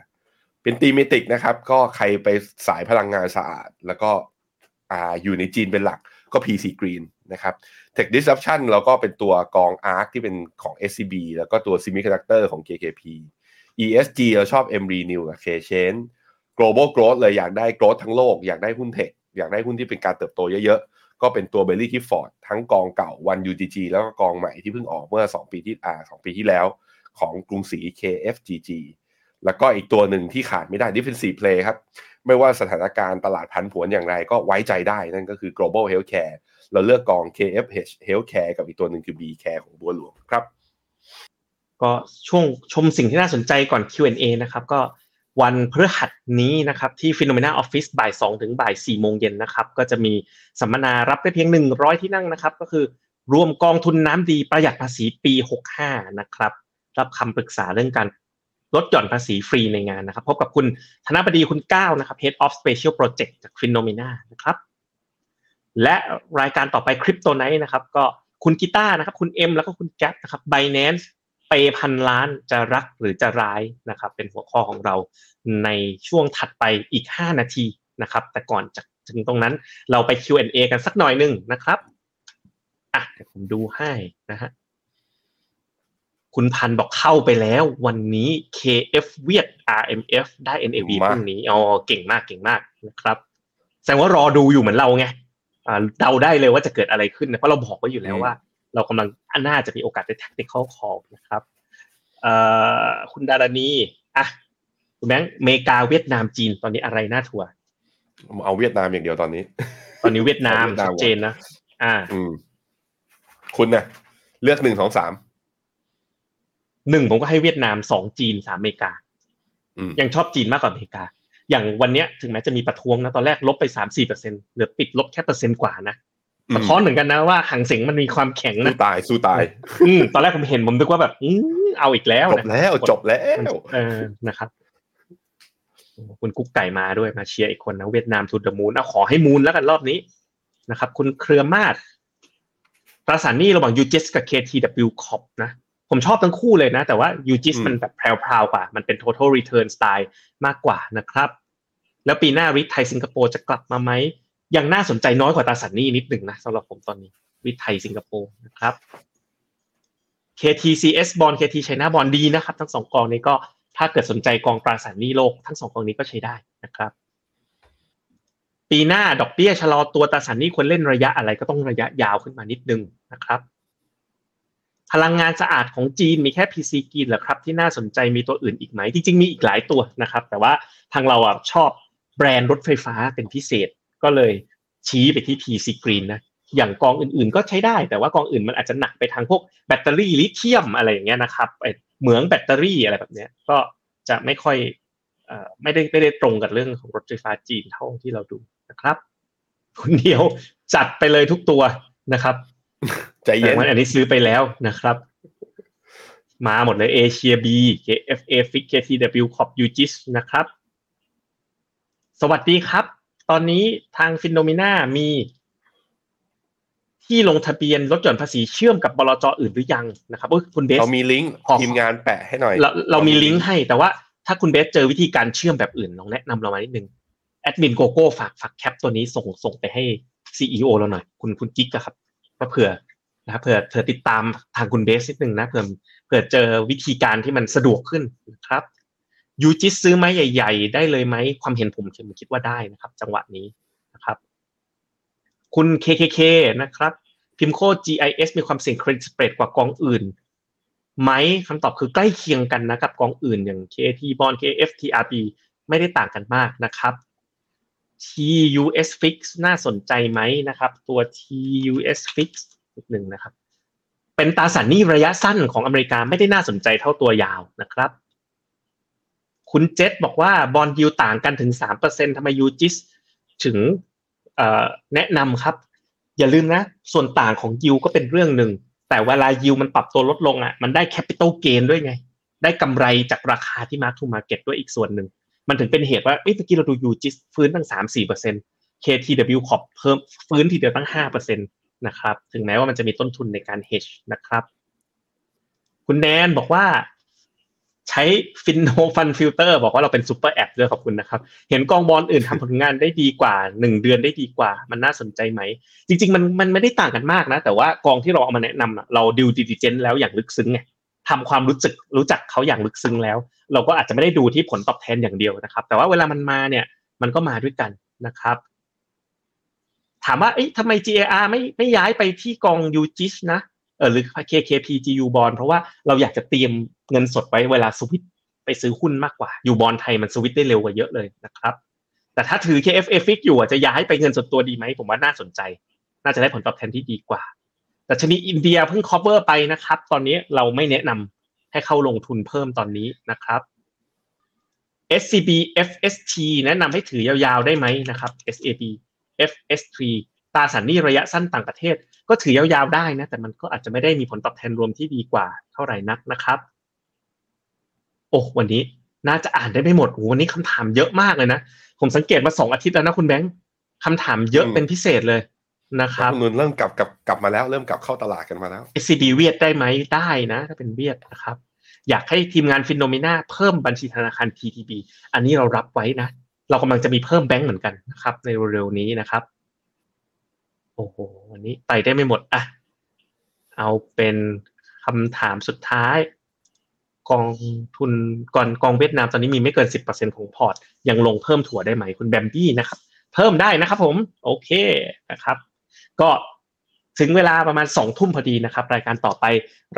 เป็นตีมิติกนะครับ ก็ใครไปสายพลังงานสะอาด แล้วก็อ่าอยู่ในจีนเป็นหลักก็ PC Green นะครับ Tech Disruption เราก็เป็นตัวกอง ARK ที่เป็นของ SCB แล้วก็ตัว Semiconductor ของ KKP ESG เราชอบ M Renew กับ K Chain Global Growth เลยอยากได้ growth ทั้งโลก อยากได้หุ้นเทค อยากได้หุ้นที่เป็นการเติบโตเยอะๆ ก็เป็นตัว Belly t i f f o r d ทั้งกองเก่า One UTG แล้วก็กองใหม่ที่เพิ่งออกเมื่อ 2 ปีที่อ่า2ปีที่แล้ว ของกรุงศรี KFGG แล้วก็อีกตัวหนึ่งที่ขาดไม่ได้ Defensive Play ครับ ไม่ว่าสถานการณ์ตลาดพันผวนอย่างไรก็ไว้ใจได้นั่นก็คือ global healthcare เราเลือกกอง KFH healthcare กับอีกตัวหนึ่งคือ B care ของบัวหลวงครับ ก็ช่วงชมสิ่งที่น่าสนใจก่อน Q&A นะครับ ก็ วันพฤหัสนี้นะครับที่ฟิโนเมนาออฟฟิศบ่ายสองถึงบ่ายสี่โมงเย็นนะครับก็จะมีสัมมนารับได้เพียงหนึ่งร้อยที่นั่งนะครับ ก็คือรวมกองทุนน้ำดีประหยัดภาษีปีหกห้านะครับ รับคำปรึกษาเรื่องการลดหย่อนภาษีฟรีในงานนะครับ พบกับคุณธนบดีคุณก้าวนะครับ Head of Special Project จาก p h e n o m e n a นะครับ และรายการต่อไปคริปโตไนท์นะครับ ก็คุณกีตาร์นะครับ คุณเอ็มแล้วก็คุณแก๊ปนะครับ Binance เปพันล้านจะรักหรือจะร้ายนะครับ เป็นหัวข้อของเราในช่วงถัดไปอีก 5 นาทีนะครับ แต่ก่อนจะถึงตรงนั้นเราไป Q&A กันสักหน่อยหนึ่งนะครับอะเดี๋ยวผมดูให้นะฮะคุณพันบอกเข้าไปแล้ววันนี้ KF เวียด RMF ได้ NAV พรุ่งนี้อ๋อเก่งมากเก่งมากนะครับ แสดงว่ารอดูอยู่เหมือนเราไงอ่าเดาได้เลยว่าจะเกิดอะไรขึ้นนะเพราะเราบอกไว้อยู่แล้วว่า เรากำลังน่าจะมีโอกาสได้ tactical call นะครับเอ่อคุณดารณีอะคุณแบงค์อเมริกาเวียดนามจีนตอนนี้อะไรน่าทัวร์เอาเวียดนามอย่างเดียวตอนนี้ ตอนนี้เวียดนามเอาเวียดนามชัดเจนนะอ่า อืม คุณนะเลือกหนึ่งสองสามหนึ่งผมก็ให้เวียดนามสองจีนสามอเมริกาอืมยังชอบจีนมากกว่าอเมริกา อย่างวันเนี้ยถึงแม้จะมีประท้วงนะ ตอนแรกลบไปสามสี่เปอร์เซ็นเหลือปิดลบแค่เปอร์เซ็นต์กว่านะ สะท้อนเหมือนกันนะว่าหางเสงมันมีความแข็งสู้นะตายสู้ตาย อืมตอนแรกผมเห็นผมนึกว่าแบบอืมเอาอีกแล้วจบนะแล้วจบแล้วเออนะครับโอ้คุณกุ๊กไก่มาด้วยมาเชียร์อีกคนนะเวียดนามทูดมูนเอาขอให้มูนแล้วกันรอบนี้นะครับ คุณเครือมาศตราสารหนี้ระหว่าง UGIS กับ KTW Corp นะ ผมชอบทั้งคู่เลยนะ แต่ว่า UGIS มันแบบแพรวๆกว่า มันเป็น total return style มากกว่านะครับ แล้วปีหน้าริทไทยสิงคโปร์จะกลับมาไหม ยังน่าสนใจน้อยกว่าตราสารหนี้นิดหนึ่งนะสำหรับผมตอนนี้ริทไทยสิงคโปร์นะครับ KTCS บอล KT China บอลดีนะครับ ทั้งสองกองนี้ก็ถ้าเกิดสนใจกองตราสารหนี้โลก ทั้งสองกองนี้ก็ใช้ได้นะครับ ปีหน้าดอกเบี้ยชะลอตัวตราสารหนี้ควรเล่นระยะอะไรก็ต้องระยะยาวขึ้นมานิดนึงนะครับ พลังงานสะอาดของจีนมีแค่ PC กีนเหรอครับ ที่น่าสนใจมีตัวอื่นอีกไหมจริงๆมีอีกหลายตัวนะครับ แต่ว่าทางเราอะชอบแบรนด์รถไฟฟ้าเป็นพิเศษ ก็เลยชี้ไปที่ PC Green นะอย่างกองอื่นๆก็ใช้ได้แต่ว่ากองอื่นมันอาจจะหนักไปทางพวกแบตเตอรี่ลิเธียมอะไรอย่างเงี้ยนะครับไอเหมืองแบตเตอรี่อะไรแบบเนี้ยก็จะไม่ค่อยเอ่อไม่ได้ไม่ได้ตรงกับเรื่องของรถไฟฟ้าจีนเท่าที่เราดูนะครับคุณเดียวจัดไปเลยทุกตัวนะครับใจเย็แต่นว่าอันนี้ซื้อไปแล้วนะครับ มาหมดเลยเอเชียบี KFA Fix KTW Corp UGIS นะครับ สวัสดีครับ ตอนนี้ทาง FINNOMENA มี ที่ลงทะเบียนลดหย่อนภาษีเชื่อมกับบลจอื่นหรือยังนะครับเอ้ยคุณเบสเรามีลิงก์ขอทีมงานแปะให้หน่อย เราเรามีลิงก์ให้แต่ว่าถ้าคุณเบสเจอวิธีการเชื่อมแบบอื่นลองแนะนำเรามานิดนึงแอดมินโกโก้ฝากฝาก cap ตัวนี้ส่งส่งไปให้ซีอเราหน่อย คุณคุณกิ๊กอะครับก็เผื่อนะครับเผื่อเผื่อติดตามทางคุณเบสนิดนึงนะเผื่อเผื่อเจอวิธีการที่มันสะดวกขึ้นนะครับ ยูจิสซื้อไม้ใหญ่ ๆ ได้เลยไหมความเห็นผมผมคิดว่าได้นะครับ จังหวะนี้นะครับ คุณ KKK นะครับพิมโค GIS มีความเสี่ยงเครดิตสเปรดกว่ากองอื่นไหมคำตอบคือใกล้เคียงกันนะกับ กองอื่นอย่าง KT Bond KF TRB ไม่ได้ต่างกันมากนะครับ TUS Fix น่าสนใจไหมนะครับ ตัว TUS Fix นิดหนึ่งนะครับ เป็นตราสารหนี้ระยะสั้นของอเมริกาไม่ได้น่าสนใจเท่าตัวยาวนะครับ คุณเจษบอกว่า bond yield ต่างกันถึง3%ทำไม UGIS ถึงแนะนำครับ อย่าลืมนะ ส่วนต่างของยิวก็เป็นเรื่องหนึ่ง แต่เวลายิวมันปรับตัวลดลงอะมันได้ capital gain ด้วยไง ได้กำไรจากราคาที่มาร์ k ทูมาเก็ตด้วยอีกส่วนหนึ่ง มันถึงเป็นเหตุว่าเอ้เมื่อกี้เราดู UGIS ฟื้นตั้งสามสี่เปอร์เซ็นต์ KT-WCORP เพิ่มฟื้นทีเดียวตั้งห้าเปอร์เซ็นตนะครับ ถึงแม้ว่ามันจะมีต้นทุนในการ hedge นะครับ คุณแนนบอกว่า ใช้ Finno fund filter บอกว่าเราเป็น super app ด้วยขอบคุณนะครับ เห็นกองบอลอื่นทำผลงานได้ดีกว่าหนึ่งเดือนได้ดีกว่า มันน่าสนใจไหม จริง ๆ มันมันไม่ได้ต่างกันมากนะ แต่ว่ากองที่เราเอามาแนะนำเราดิวดิจิเจนแล้วอย่างลึกซึ้งไงทำความรู้จักรู้จักเขาอย่างลึกซึ้งแล้ว เราก็อาจจะไม่ได้ดูที่ผลตอบแทนอย่างเดียวนะครับ แต่ว่าเวลามันมาเนี่ยมันก็มาด้วยกันนะครับ ถามว่าเอ๊ะทำไม GAR ไม่ไม่ย้ายไปที่กอง UGIS นะ เออหรือ KKP GU Bond เพราะว่าเราอยากจะเตรียมเงินสดไว้เวลาสวิตไปซื้อหุ้นมากกว่า อยู่บอลไทยมันสวิตได้เร็วกว่าเยอะเลยนะครับ แต่ถ้าถือ KFA Fix อยู่อ่จะย้ายไปเงินสดตัวดีไหมผมว่าน่าสนใจ น่าจะได้ผลตอบแทนที่ดีกว่า แต่ชนีอินเดียเพิ่ง cover ไปนะครับ ตอนนี้เราไม่แนะนำให้เข้าลงทุนเพิ่มตอนนี้นะครับ SCB FST แนะนำให้ถือยาวๆได้ไหมนะครับ SAB FST ตราสารหนี้ระยะสั้นต่างประเทศ ก็ถือยาวๆได้นะ แต่มันก็อาจจะไม่ได้มีผลตอบแทนรวมที่ดีกว่าเท่าไหร่นักนะครับ โอ้วันนี้น่าจะอ่านได้ไม่หมดโอ้วันนี้คำถามเยอะมากเลยนะ ผมสังเกตมาสองอาทิตย์แล้วนะคุณแบงค์คำถามเยอะเป็นพิเศษเลยนะครับนักลงทุนเริ่มกลับกลับกลับมาแล้ว เริ่มกลับเข้าตลาดกันมาแล้ว SCB เวียดได้ไหมได้นะ ถ้าเป็นเวียดนะครับ อยากให้ทีมงาน FINNOMENA เพิ่มบัญชีธนาคาร TTB อันนี้เรารับไว้นะ เรากำลังจะมีเพิ่มแบงก์เหมือนกันนะครับ ในเร็วๆนี้นะครับ โอ้โหวันนี้ไปได้ไม่หมดอะเอาเป็นคำถามสุดท้าย กองทุนก่อนกองเวียดนามตอนนี้มีไม่เกิน10%ของพอร์ต ยังลงเพิ่มถัวได้ไหมคุณแบมบี้นะครับ เพิ่มได้นะครับผม โอเคนะครับ ก็ถึงเวลาประมาณสองทุ่มพอดีนะครับ รายการต่อไป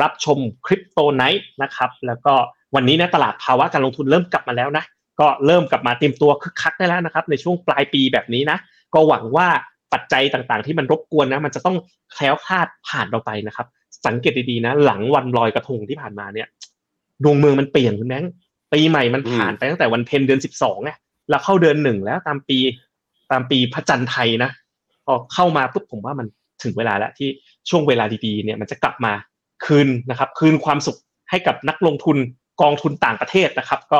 รับชมคริปโตไนท์นะครับ แล้วก็วันนี้นะตลาดภาวะการลงทุนเริ่มกลับมาแล้วนะ ก็เริ่มกลับมาเตรียมตัวคึกคักได้แล้วนะครับ ในช่วงปลายปีแบบนี้นะ ก็หวังว่า ปัจจัยต่างๆ ที่มันรบกวนนะ มันจะต้องแคล้วคลาดผ่านเราไปนะครับ สังเกตดีๆนะ หลังวันลอยกระทงที่ผ่านมาเนี่ยดวงเมืองมันเปลี่ยนคุณแบงปีใหม่มันผ่านไปตั้งแต่วันเพ็ญเดือนสิบสองไงแล้วเข้าเดือนหนึ่งแล้วตามปีตามปีพระจันทร์ไทยนะพอเข้ามาปุ๊บผมว่ามันถึงเวลาแล้วที่ช่วงเวลาดีๆเนี่ยมันจะกลับมาคืนนะครับ คืนความสุขให้กับนักลงทุนกองทุนต่างประเทศนะครับ ก็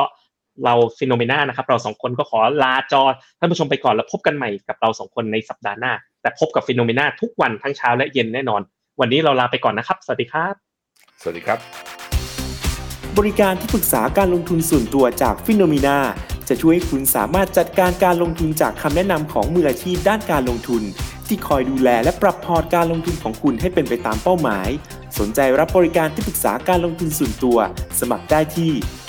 เรา FINNOMENA นะครับ เราสองคนก็ขอลาจอท่านผู้ชมไปก่อนแล้วพบกันใหม่กับเราสองคนในสัปดาห์หน้า แต่พบกับ FINNOMENA ทุกวันทั้งเช้าและเย็นแน่นอน วันนี้เราลาไปก่อนนะครับ สวัสดีครับ สวัสดีครับ บริการที่ปรึกษาการลงทุนส่วนตัวจาก FINNOMENAจะช่วยให้คุณสามารถจัดการการลงทุนจากคำแนะนำของมืออาชีพด้านการลงทุน ที่คอยดูแลและปรับพอร์ตการลงทุนของคุณให้เป็นไปตามเป้าหมาย สนใจรับบริการที่ปรึกษาการลงทุนส่วนตัว สมัครได้ที่